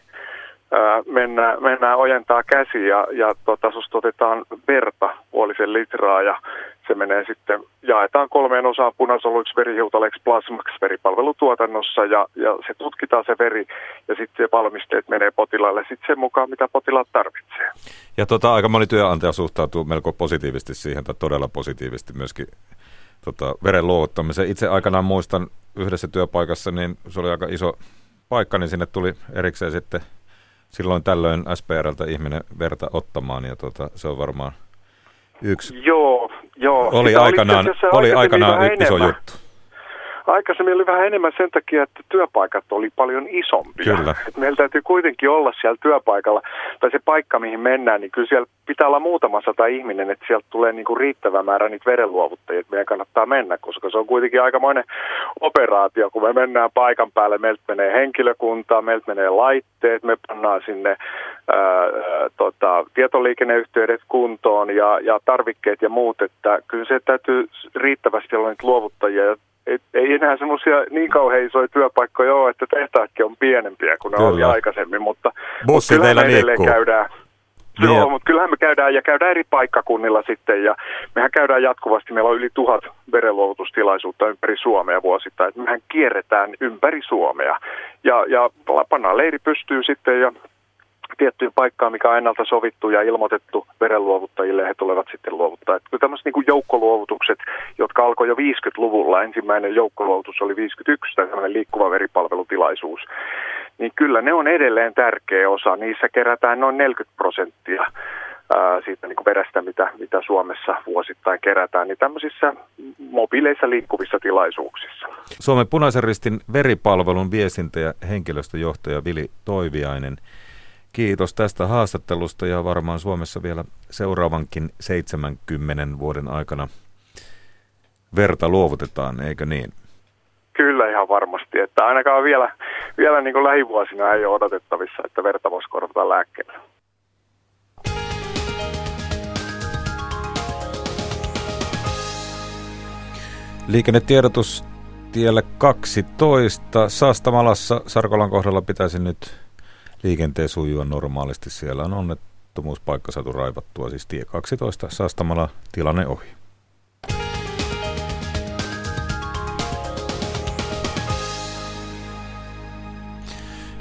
mennään, mennään ojentaa käsi ja, ja tota, susta otetaan verta puolisen litraa ja se menee sitten, jaetaan kolmeen osaan punasoluiksi, verihiutaleiksi, plasmaksi veripalvelutuotannossa ja, ja se tutkitaan se veri ja sitten se valmisteet menee potilaalle sitten sen mukaan, mitä potilaat tarvitsee. Ja tota, aika moni työnantaja suhtautuu melko positiivisesti siihen, tai todella positiivisesti myöskin tota, veren luovuttamiseen. Itse aikanaan muistan yhdessä työpaikassa, niin se oli aika iso paikka, niin sinne tuli erikseen sitten silloin tällöin SPRltä ihminen verta ottamaan, ja tota, se on varmaan yksi. Joo, joo. Oli aikanaan, oli aikanaan iso enemmän. juttu. Aikaisemmin oli vähän enemmän sen takia, että työpaikat oli paljon isompia. Kyllä. Et meillä täytyy kuitenkin olla siellä työpaikalla, tai se paikka mihin mennään, niin kyllä siellä pitää olla muutama sata ihminen, että sieltä tulee niin kuin riittävä määrä niitä verenluovuttajia, että meidän kannattaa mennä, koska se on kuitenkin aikamoinen operaatio, kun me mennään paikan päälle, meiltä menee henkilökuntaa, meiltä menee laitteet, me pannaan sinne ää, tota, tietoliikenneyhteydet kuntoon ja, ja tarvikkeet ja muut, että kyllä se täytyy riittävästi olla niitä luovuttajia. Ei, ei enää semmoisia niin kauhean isoja työpaikkoja ole, että tehtaatkin on pienempiä kuin ne oli aikaisemmin, mutta, Bussi mutta teillä me edelleen käydään. Niin Joo, ja- mutta kyllähän me käydään ja käydään eri paikkakunnilla sitten ja mehän käydään jatkuvasti, meillä on yli tuhat verenluovutustilaisuutta ympäri Suomea vuosittain, että mehän kierretään ympäri Suomea. Ja, ja pannaan leiri pystyy sitten ja tiettyyn paikkaan, mikä on ennalta sovittu ja ilmoitettu verenluovuttajille, ja he tulevat sitten luovuttaa. Että tämmöiset niin kuin joukkoluovutukset, jotka alkoi jo 50-luvulla, ensimmäinen joukkoluovutus oli 51, tai tämmöinen liikkuva veripalvelutilaisuus, niin kyllä ne on edelleen tärkeä osa. Niissä kerätään noin 40 prosenttia siitä niin kuin verestä, mitä, mitä Suomessa vuosittain kerätään, niin tämmöisissä mobiileissa liikkuvissa tilaisuuksissa. Suomen punaisen ristin veripalvelun viestintä- ja henkilöstöjohtaja Vili Toiviainen. Kiitos tästä haastattelusta ja varmaan Suomessa vielä seuraavankin 70 vuoden aikana verta luovutetaan, eikö niin? Kyllä ihan varmasti, että ainakaan vielä, vielä niin kuin lähivuosina ei ole odotettavissa, että verta voisi korvata lääkkeellä. Liikennetiedotus tielle 12. Saastamalassa Sarkolan kohdalla pitäisi nyt liikenteen sujua normaalisti. Siellä on onnettomuuspaikka saatu raivattua, siis tie 12. Saastamala tilanne ohi.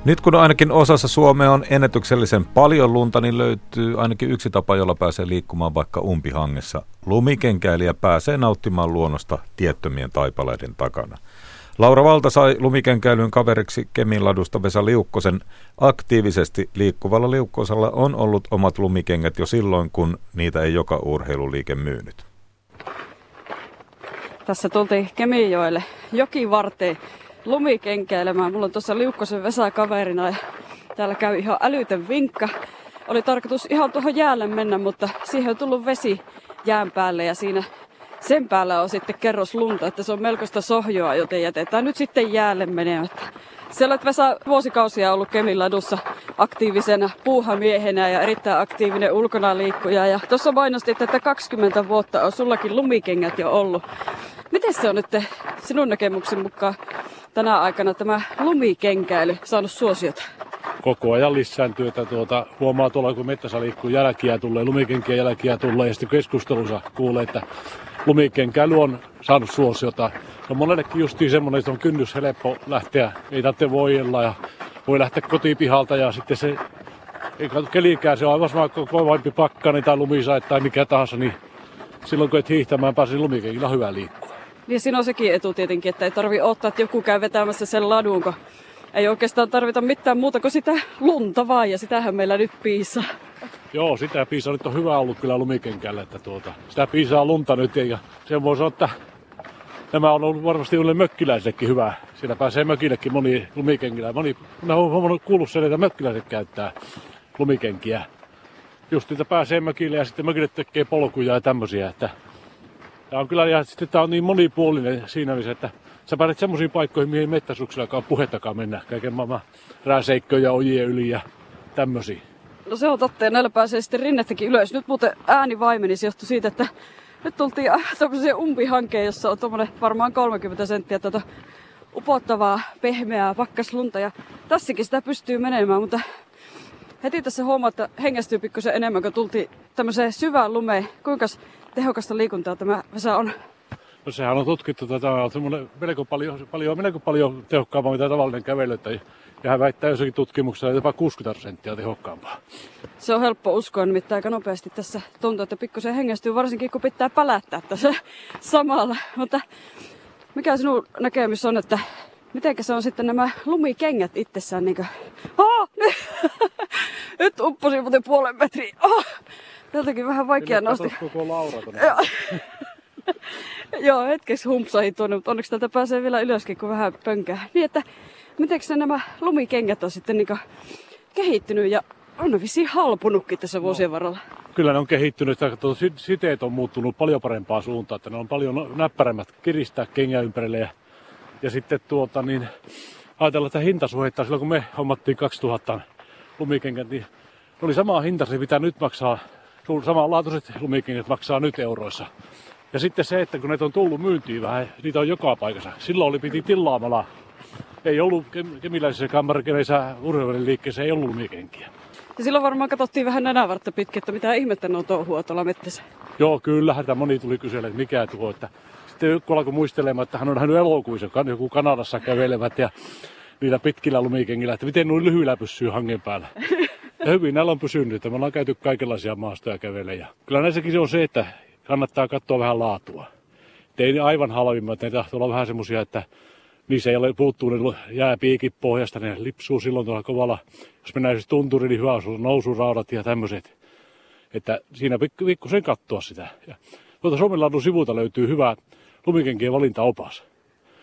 Nyt kun ainakin osassa Suomea on ennätyksellisen paljon lunta, niin löytyy ainakin yksi tapa, jolla pääsee liikkumaan vaikka umpihangessa. Lumikenkäilijä pääsee nauttimaan luonnosta tiettömien taipaleiden takana. Laura Valta sai lumikenkäilyn kaveriksi Kemin ladusta Vesa Liukkosen. Aktiivisesti liikkuvalla liukkosella on ollut omat lumikengät jo silloin, kun niitä ei joka urheiluliike myynyt. Tässä tultiin Kemijoelle jokivarteen lumikenkäilemään. Mulla on tuossa Liukkosen Vesa kaverina ja täällä käy ihan älytön vinkka. Oli tarkoitus ihan tuohon jäälle mennä, mutta siihen on tullut vesi jään päälle ja siinä sen päällä on sitten kerros lunta, että se on melkoista sohjoa, joten jätetään nyt sitten jäälle menemättä. Sä olet Vesa vuosikausia ollut Kemin ladussa aktiivisena puuhamiehenä ja erittäin aktiivinen ulkona liikkuja. Ja tuossa mainostit, että 20 vuotta on sullakin lumikengät jo ollut. Miten se on nyt sinun näkemyksen mukaan tänä aikana tämä lumikenkäily saanut suosiota? koko ajan lisääntyy, että tuota, huomaa tuolla, kun mettässä liikkuu jälkiä tulee, lumikenkiä jälkiä tulee, ja sitten keskustelussa kuulee, että lumikenkäily on saanut suosiota. Se on monellekin justiin semmoinen, että on kynnys helppo lähteä, ei tarvitse voijella ja voi lähteä kotipihalta ja sitten se ei katso kelikään, se on aivan sama kovampi pakkani tai lumisait tai mikä tahansa, niin silloin kun et hiihtämään pääse lumikenkillä on hyvä liikkua. Niin siinä on sekin etu tietenkin, että ei tarvi ottaa, että joku käy vetämässä sen ladun, kun ei oikeastaan tarvita mitään muuta kuin sitä lunta vaan, ja sitähän meillä nyt piisaa. Joo, sitä piisaa nyt on hyvä ollut kyllä lumikenkällä, että tuota, sitä piisaa lunta nyt ja sen voi sanoa, että nämä on ollut varmasti yleensä mökkiläisellekin hyvä. Siellä pääsee mökillekin moni lumikenkillä. Moni, minä olen huomannut kuullut sen, että mökkiläiset käyttää lumikenkiä. Just niitä pääsee mökille ja sitten mökille tekee polkuja ja tämmöisiä. Että Tämä on kyllä, ja sitten tämä on niin monipuolinen siinä mielessä, että sä pääset semmoisiin paikkoihin, mihin mettäsuksellakaan puhettakaan mennä. Kaiken maailman rääseikköjä, ojien yli ja tämmöisiä. No se on totta, ja näillä pääsee sitten rinnettäkin ylös. Nyt muuten ääni vaimeni, se johtui siitä, että nyt tultiin äh, tämmöiseen umpihankeen, jossa on tuommoinen varmaan 30 senttiä tuota upottavaa, pehmeää pakkaslunta. Ja tässäkin sitä pystyy menemään, mutta heti tässä huomaa, että hengästyy pikkusen enemmän, kun tultiin tämmöiseen syvään lumeen. Kuinka tehokasta liikuntaa tämä Vesa on? No sehän on tutkittu, että tämä on semmoinen melko paljon, paljon, melko paljon tehokkaampaa mitä tavallinen kävely. Että ja hän väittää jossakin tutkimuksessa jopa 60 prosenttia tehokkaampaa. Se on helppo uskoa, nimittäin aika nopeasti tässä tuntuu, että pikkusen hengästyy, varsinkin kun pitää pälättää tässä samalla. Mutta mikä sinun näkemys on, että miten se on sitten nämä lumikengät itsessään niin kuin... Oh, nyt, upposin muuten puolen metriä. Oh, jotenkin vähän vaikea nosti. koko Laura. Joo. Joo, hetkeksi humpsahin tuonne, mutta onneksi täältä pääsee vielä ylöskin, kun vähän pönkää. Niin, että miten nämä lumikengät on sitten niin kehittynyt ja on ne vissiin halpunutkin tässä vuosien varrella. Kyllä ne on kehittynyt, siteet on muuttunut paljon parempaan suuntaan, että ne on paljon näppärämmät kiristää kengän ympärille ja, ja sitten tuota niin, ajatellaan että hintasuhdetta silloin kun me hommattiin 2000 lumikengät, niin oli sama hinta se mitä nyt maksaa, samanlaatuiset lumikengät maksaa nyt euroissa. Ja sitten se, että kun ne on tullut myyntiin vähän, niitä on joka paikassa. Silloin oli piti tilaamalla. Ei ollut kemiläisessä kammarkeleissä urheilun liikkeessä, ei ollut lumikenkiä. Ja silloin varmaan katsottiin vähän nenävartta pitkin, että mitä ihmettä ne on touhua tuolla mettässä. Joo, kyllä. Tämä moni tuli kyselemään, että mikä tuo. Että sitten joku alkoi muistelemaan, että hän on nähnyt elokuisen, joku Kanadassa kävelevät ja niillä pitkillä lumikengillä, että miten noin lyhyillä pysyy hangen päällä. Ja hyvin näillä on pysynyt, että me ollaan käyty kaikenlaisia maastoja kävelejä. Kyllä näissäkin se on se, että kannattaa katsoa vähän laatua. Et ei aivan halvimmat, ne tahtoo olla vähän semmoisia, että niissä ei ole puuttuu ne jääpiikit pohjasta, ne lipsuu silloin tuolla kovalla. Jos mennään siis tunturiin, niin hyvä on nousuraudat ja tämmöiset. Että siinä pikkusen katsoa sitä. Ja tuolta Suomenlaadun sivulta löytyy hyvä lumikenkien valintaopas.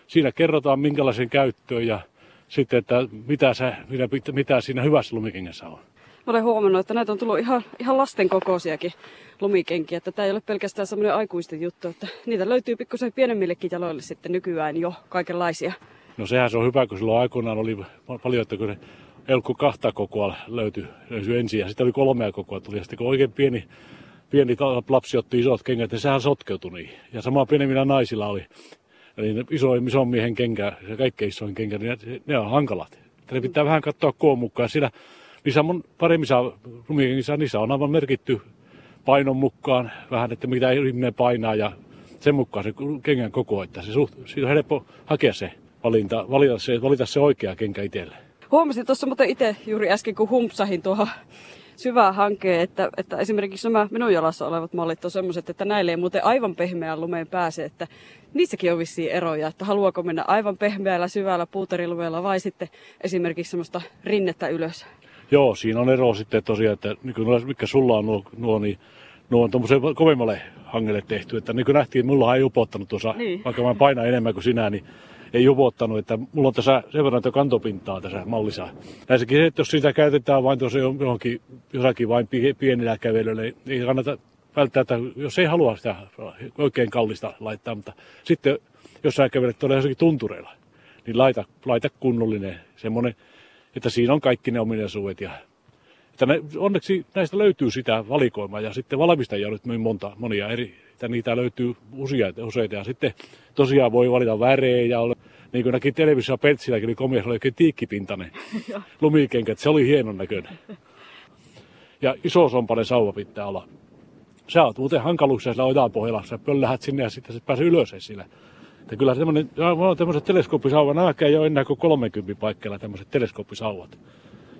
Siinä kerrotaan minkälaisen käyttöön ja sitten, että mitä, se, mitä, mitä siinä hyvässä lumikengessä on. Mä olen huomannut, että näitä on tullut ihan, ihan lasten kokoisiakin lumikenkiä, että tämä ei ole pelkästään semmoinen aikuisten juttu, että niitä löytyy pikkusen pienemmillekin jaloille sitten nykyään jo kaikenlaisia. No sehän se on hyvä, kun silloin aikoinaan oli paljon, että kun ne ollut kahta kokoa löytyi, löytyi ensin ja sitten oli kolmea kokoa tuli. Ja sitten kun oikein pieni, pieni lapsi otti isot kengät, niin sehän sotkeutui niin. Ja sama pienemmillä naisilla oli. Eli iso, ison miehen kenkä, se kaikkein isoin kenkä, niin ne, ne on hankalat. Ne pitää vähän katsoa koon mukaan. Siinä, niissä on paremmissa rumikenkissä, niissä on aivan merkitty painon mukaan vähän, että mitä ihminen painaa ja sen mukaan se kengän koko, että se suht, siitä on helppo hakea se valinta, valita se, valita se oikea kenkä itselle. Huomasin tuossa mutta itse juuri äsken, kun humpsahin tuohon syvää hankkeen, että, että esimerkiksi nämä minun jalassa olevat mallit on sellaiset, että näille ei muuten aivan pehmeään lumeen pääse, että niissäkin on vissiin eroja, että haluaako mennä aivan pehmeällä syvällä puuterilumeella vai sitten esimerkiksi semmoista rinnettä ylös. Joo, siinä on ero sitten tosiaan, että niin mikä sulla on nuo, nuo niin nuo on tuommoiselle kovemmalle hangelle tehty. Että niin kuin nähtiin, mulla ei upottanut tuossa, niin. vaikka mä painan enemmän kuin sinä, niin ei upottanut, että mulla on tässä sen verran kantopintaa tässä mallissa. Näissäkin se, että jos sitä käytetään vain tuossa johonkin, jossakin vain pienillä kävelyillä, niin ei kannata välttämättä, jos ei halua sitä oikein kallista laittaa, mutta sitten jos sä kävelet tuolla jossakin tuntureilla, niin laita, laita kunnollinen semmoinen, että siinä on kaikki ne ominaisuudet ja että ne, onneksi näistä löytyy sitä valikoimaa ja sitten valmistajia on nyt niin monta, monia eri, että niitä löytyy useita, useita ja sitten tosiaan voi valita värejä, niin kuin näki televisio Pentsilläkin, niin komias oli oikein tiikkipintainen lumikenkät, se oli hienon näköinen. Ja iso sompainen sauva pitää olla. Sä oot muuten hankaluuksia sillä ojan pohjalla, sä pöllähät sinne ja sitten se pääsee ylös sillä. Että kyllä semmoinen, on tämmöiset teleskooppisauva, nämäkään ei ole enää kuin 30 paikkeilla tämmöiset teleskooppisauvat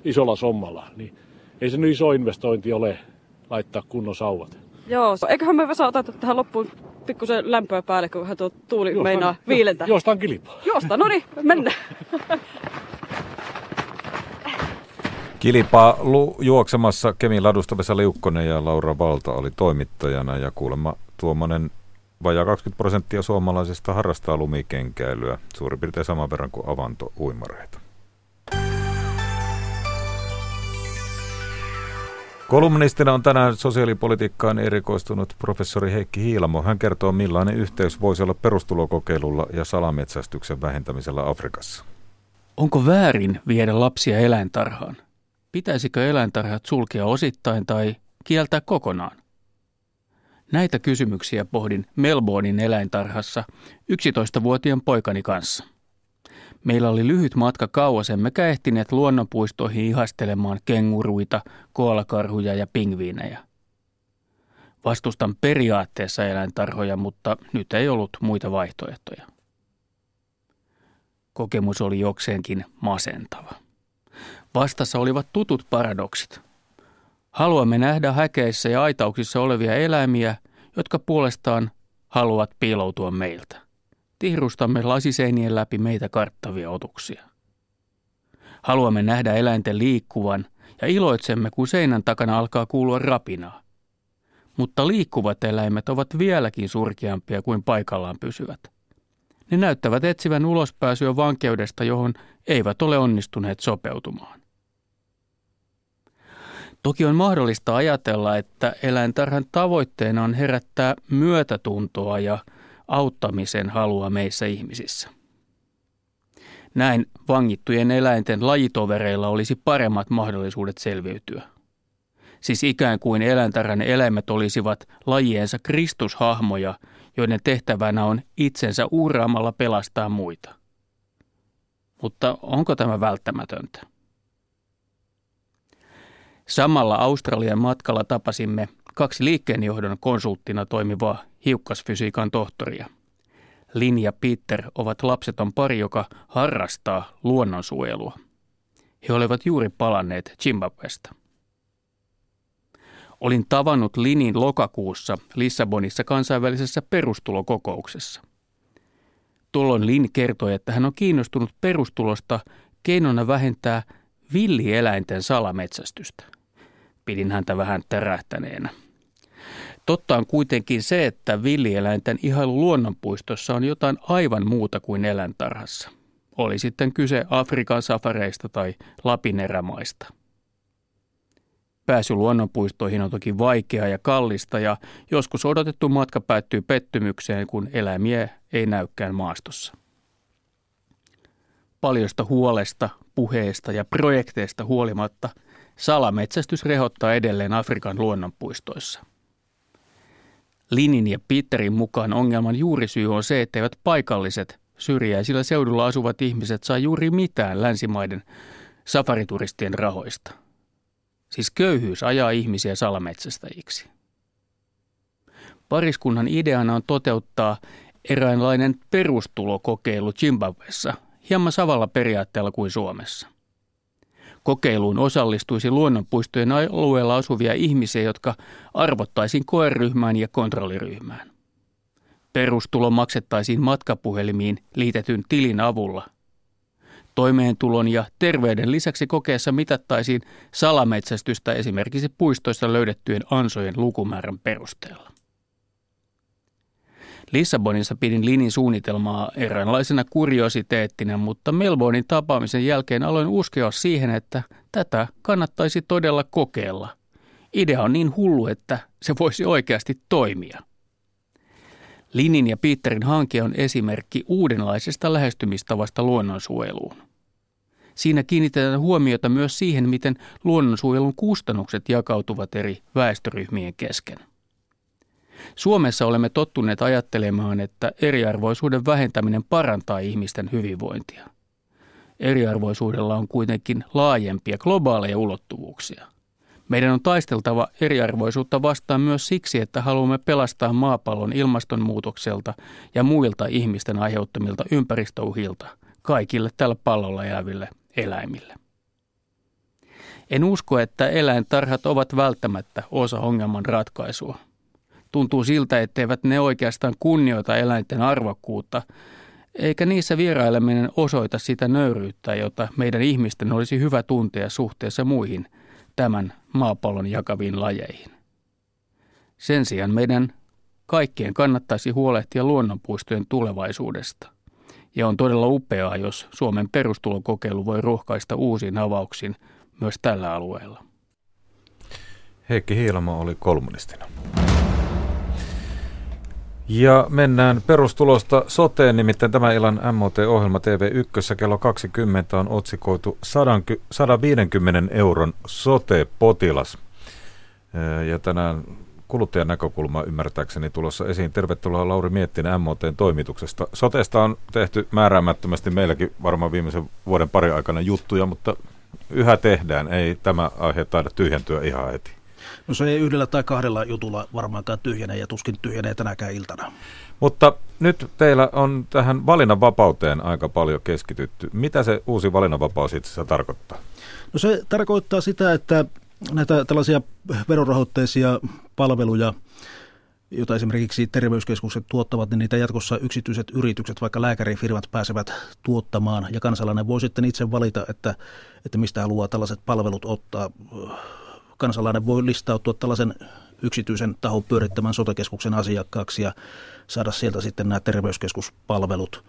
isolla sommalla. Niin ei se nyt iso investointi ole laittaa kunnon sauvat. Joo, eiköhän me Vesa oteta tähän loppuun pikkusen lämpöä päälle, kun vähän tuo tuuli Joostan, meinaa viilentää. Juostaan kilpaa. Juostaan, no niin, mennään. Kilpaa lu- juoksemassa Kemin ladusta Vesa Liukkonen ja Laura Valta oli toimittajana ja kuulemma tuommoinen vajaa 20 prosenttia suomalaisista harrastaa lumikenkäilyä, suurin piirtein saman verran kuin avantouimareita. Kolumnistina on tänään sosiaalipolitiikkaan erikoistunut professori Heikki Hiilamo. Hän kertoo, millainen yhteys voisi olla perustulokokeilulla ja salametsästyksen vähentämisellä Afrikassa. Onko väärin viedä lapsia eläintarhaan? Pitäisikö eläintarhat sulkea osittain tai kieltää kokonaan? Näitä kysymyksiä pohdin Melbournein eläintarhassa 11-vuotiaan poikani kanssa. Meillä oli lyhyt matka kauas, emmekä ehtineet luonnonpuistoihin ihastelemaan kenguruita, koalakarhuja ja pingviinejä. Vastustan periaatteessa eläintarhoja, mutta nyt ei ollut muita vaihtoehtoja. Kokemus oli jokseenkin masentava. Vastassa olivat tutut paradoksit. Haluamme nähdä häkeissä ja aitauksissa olevia eläimiä, jotka puolestaan haluavat piiloutua meiltä tihrustamme lasiseinien läpi meitä karttavia otuksia. Haluamme nähdä eläinten liikkuvan ja iloitsemme, kun seinän takana alkaa kuulua rapinaa. mutta liikkuvat eläimet ovat vieläkin surkeampia kuin paikallaan pysyvät. Ne näyttävät etsivän ulospääsyä vankeudesta, johon eivät ole onnistuneet sopeutumaan. Toki on mahdollista ajatella, että eläintarhan tavoitteena on herättää myötätuntoa ja auttamisen halua meissä ihmisissä. Näin vangittujen eläinten lajitovereilla olisi paremmat mahdollisuudet selviytyä. Siis ikään kuin eläintarhan eläimet olisivat lajiensa kristushahmoja, joiden tehtävänä on itsensä uuraamalla pelastaa muita. Mutta onko tämä välttämätöntä? Samalla Australian matkalla tapasimme kaksi liikkeenjohdon konsulttina toimivaa hiukkasfysiikan tohtoria. Lin ja Peter ovat lapseton pari, joka harrastaa luonnonsuojelua. He olivat juuri palanneet Zimbabwesta. Olin tavannut Linin lokakuussa Lissabonissa kansainvälisessä perustulokokouksessa. Tuolloin Lin kertoi, että hän on kiinnostunut perustulosta keinona vähentää villieläinten salametsästystä. Pidin häntä vähän tärähtäneenä. Totta on kuitenkin se, että villieläinten ihailu luonnonpuistossa on jotain aivan muuta kuin eläintarhassa. Oli sitten kyse Afrikan safareista tai Lapin erämaista. Pääsy luonnonpuistoihin on toki vaikeaa ja kallista ja joskus odotettu matka päättyy pettymykseen, kun eläimiä ei näykään maastossa. Paljosta huolesta, puheesta ja projekteista huolimatta salametsästys rehottaa edelleen Afrikan luonnonpuistoissa. Linin ja Peterin mukaan ongelman juurisyy on se, etteivät paikalliset syrjäisillä seudulla asuvat ihmiset saa juuri mitään länsimaiden safarituristien rahoista. Siis köyhyys ajaa ihmisiä salametsästäjiksi. Pariskunnan ideana on toteuttaa eräänlainen perustulokokeilu Zimbabwessa hieman samalla periaatteella kuin Suomessa. Kokeiluun osallistuisi luonnonpuistojen alueella asuvia ihmisiä, jotka arvottaisiin koeryhmään ja kontrolliryhmään. Perustulo maksettaisiin matkapuhelimiin liitetyn tilin avulla. Toimeentulon ja terveyden lisäksi kokeessa mitattaisiin salametsästystä esimerkiksi puistoista löydettyjen ansojen lukumäärän perusteella. Lissabonissa pidin Linin suunnitelmaa eräänlaisena kuriositeettina, mutta Melbournein tapaamisen jälkeen aloin uskoa siihen, että tätä kannattaisi todella kokeilla. Idea on niin hullu, että se voisi oikeasti toimia. Linin ja Peterin hanke on esimerkki uudenlaisesta lähestymistavasta luonnonsuojeluun. Siinä kiinnitetään huomiota myös siihen, miten luonnonsuojelun kustannukset jakautuvat eri väestöryhmien kesken. Suomessa olemme tottuneet ajattelemaan, että eriarvoisuuden vähentäminen parantaa ihmisten hyvinvointia. Eriarvoisuudella on kuitenkin laajempia globaaleja ulottuvuuksia. Meidän on taisteltava eriarvoisuutta vastaan myös siksi, että haluamme pelastaa maapallon ilmastonmuutokselta ja muilta ihmisten aiheuttamilta ympäristöuhilta kaikille tällä pallolla eläville eläimille. En usko, että eläintarhat ovat välttämättä osa ongelman ratkaisua – Tuntuu siltä, etteivät ne oikeastaan kunnioita eläinten arvokkuutta, eikä niissä vieraileminen osoita sitä nöyryyttä, jota meidän ihmisten olisi hyvä tuntea suhteessa muihin tämän maapallon jakaviin lajeihin. Sen sijaan meidän kaikkien kannattaisi huolehtia luonnonpuistojen tulevaisuudesta. Ja on todella upeaa, jos Suomen perustulokokeilu voi rohkaista uusiin avauksiin myös tällä alueella. Heikki Hiilamo oli kolmonistina. Ja mennään perustulosta soteen, nimittäin tämä illan MOT-ohjelma TV1 kello 20 on otsikoitu 150 euron sote-potilas. Ja tänään kuluttajan näkökulma ymmärtääkseni tulossa esiin. Tervetuloa Lauri Miettinen MOTn toimituksesta. Sotesta on tehty määräämättömästi meilläkin varmaan viimeisen vuoden pari aikana juttuja, mutta yhä tehdään. Ei tämä aihe taida tyhjentyä ihan heti. No se ei yhdellä tai kahdella jutulla varmaankaan tyhjene ja tuskin tyhjenee tänäkään iltana. Mutta nyt teillä on tähän valinnanvapauteen aika paljon keskitytty. Mitä se uusi valinnanvapaus itse asiassa tarkoittaa? No se tarkoittaa sitä, että näitä tällaisia verorahoitteisia palveluja, joita esimerkiksi terveyskeskukset tuottavat, niin niitä jatkossa yksityiset yritykset, vaikka lääkärifirmat pääsevät tuottamaan, ja kansalainen voi sitten itse valita, että, että mistä haluaa tällaiset palvelut ottaa kansalainen voi listautua tällaisen yksityisen tahon pyörittämän sotekeskuksen asiakkaaksi ja saada sieltä sitten nämä terveyskeskuspalvelut.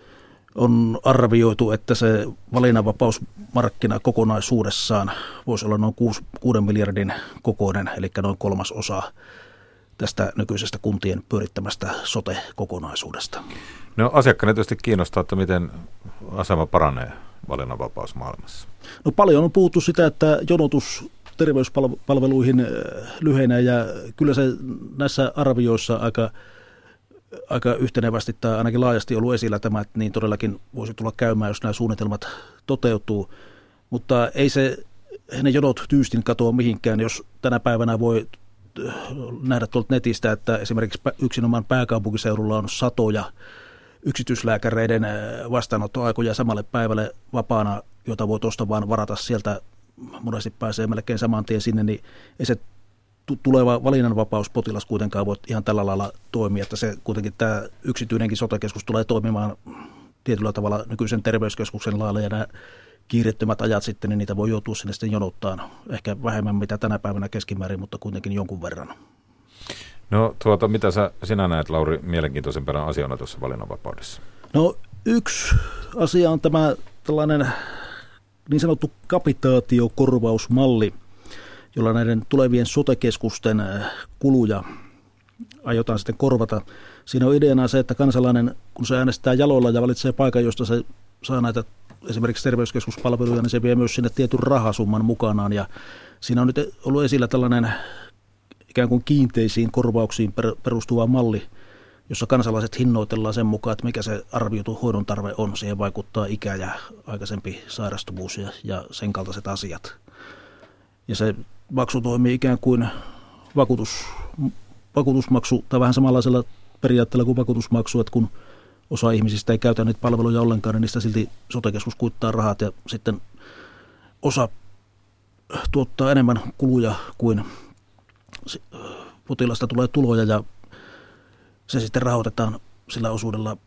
On arvioitu, että se valinnanvapausmarkkina kokonaisuudessaan voisi olla noin 6, 6 miljardin kokoinen, eli noin kolmas osa tästä nykyisestä kuntien pyörittämästä sote-kokonaisuudesta. No asiakkaana tietysti kiinnostaa, että miten asema paranee valinnanvapaus maailmassa. No paljon on puhuttu sitä, että jonotus terveyspalveluihin äh, lyhenee ja kyllä se näissä arvioissa aika, aika yhtenevästi tai ainakin laajasti ollut esillä tämä, että niin todellakin voisi tulla käymään, jos nämä suunnitelmat toteutuu. Mutta ei se ne jonot tyystin katoa mihinkään, jos tänä päivänä voi äh, nähdä tuolta netistä, että esimerkiksi yksinomaan pääkaupunkiseudulla on satoja yksityislääkäreiden äh, vastaanottoaikoja samalle päivälle vapaana, jota voi tuosta vaan varata sieltä, monesti pääsee melkein saman tien sinne, niin ei se tuleva valinnanvapauspotilas kuitenkaan voi ihan tällä lailla toimia, että se kuitenkin tämä yksityinenkin sotakeskus tulee toimimaan tietyllä tavalla nykyisen terveyskeskuksen lailla ja nämä kiirettömät ajat sitten, niin niitä voi joutua sinne sitten jonottaan. Ehkä vähemmän mitä tänä päivänä keskimäärin, mutta kuitenkin jonkun verran. No tuota, mitä sä, sinä näet Lauri mielenkiintoisempana asiana tuossa valinnanvapaudessa? No yksi asia on tämä tällainen niin sanottu kapitaatiokorvausmalli, jolla näiden tulevien sotekeskusten äh, kuluja aiotaan sitten korvata. Siinä on ideana se, että kansalainen, kun se äänestää jaloilla ja valitsee paikan, josta se saa näitä esimerkiksi terveyskeskuspalveluja, niin se vie myös sinne tietyn rahasumman mukanaan. Ja siinä on nyt ollut esillä tällainen ikään kuin kiinteisiin korvauksiin perustuva malli, jossa kansalaiset hinnoitellaan sen mukaan, että mikä se arvioitu hoidon tarve on. Siihen vaikuttaa ikä ja aikaisempi sairastuvuus ja, ja sen kaltaiset asiat. Ja se maksu toimii ikään kuin vakuutus, vakuutusmaksu tai vähän samanlaisella periaatteella kuin vakuutusmaksu, että kun osa ihmisistä ei käytä niitä palveluja ollenkaan, niin niistä silti sotekeskus kuittaa rahat ja sitten osa tuottaa enemmän kuluja kuin potilasta tulee tuloja ja se sitten rahoitetaan sillä osuudella,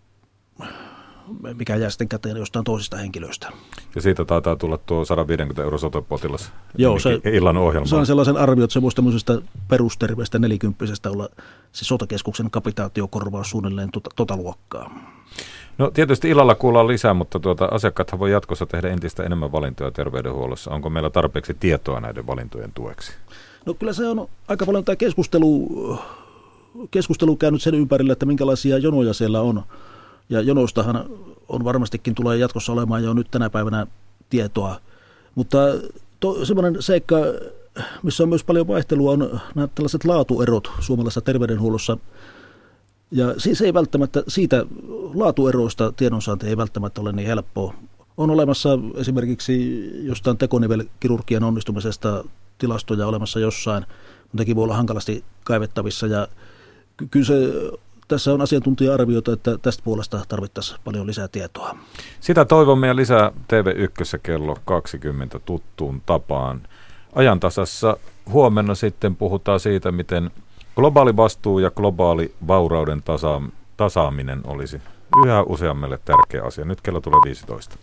mikä jää sitten käteen jostain toisista henkilöistä. Ja siitä taitaa tulla tuo 150 euro sote-potilas Joo, se, illan ohjelma. Saan sellaisen arvion, että se voisi tämmöisestä perusterveestä nelikymppisestä olla se sotakeskuksen kapitaatiokorvaus suunnilleen tota, tota luokkaa. No tietysti illalla kuullaan lisää, mutta tuota, asiakkaathan voi jatkossa tehdä entistä enemmän valintoja terveydenhuollossa. Onko meillä tarpeeksi tietoa näiden valintojen tueksi? No kyllä se on aika paljon tämä keskustelu, keskustelu käynyt sen ympärillä, että minkälaisia jonoja siellä on. Ja jonoistahan on varmastikin tulee jatkossa olemaan jo nyt tänä päivänä tietoa. Mutta to, semmoinen seikka, missä on myös paljon vaihtelua, on nämä tällaiset laatuerot suomalaisessa terveydenhuollossa. Ja siis ei välttämättä siitä laatueroista tiedonsaanti ei välttämättä ole niin helppoa. On olemassa esimerkiksi jostain tekonivelkirurgian onnistumisesta tilastoja olemassa jossain, mutta nekin voi olla hankalasti kaivettavissa ja kyllä se tässä on asiantuntija-arvioita, että tästä puolesta tarvittaisiin paljon lisää tietoa. Sitä toivomme ja lisää TV1 kello 20 tuttuun tapaan. Ajantasassa huomenna sitten puhutaan siitä, miten globaali vastuu ja globaali vaurauden tasa- tasaaminen olisi yhä useammalle tärkeä asia. Nyt kello tulee 15.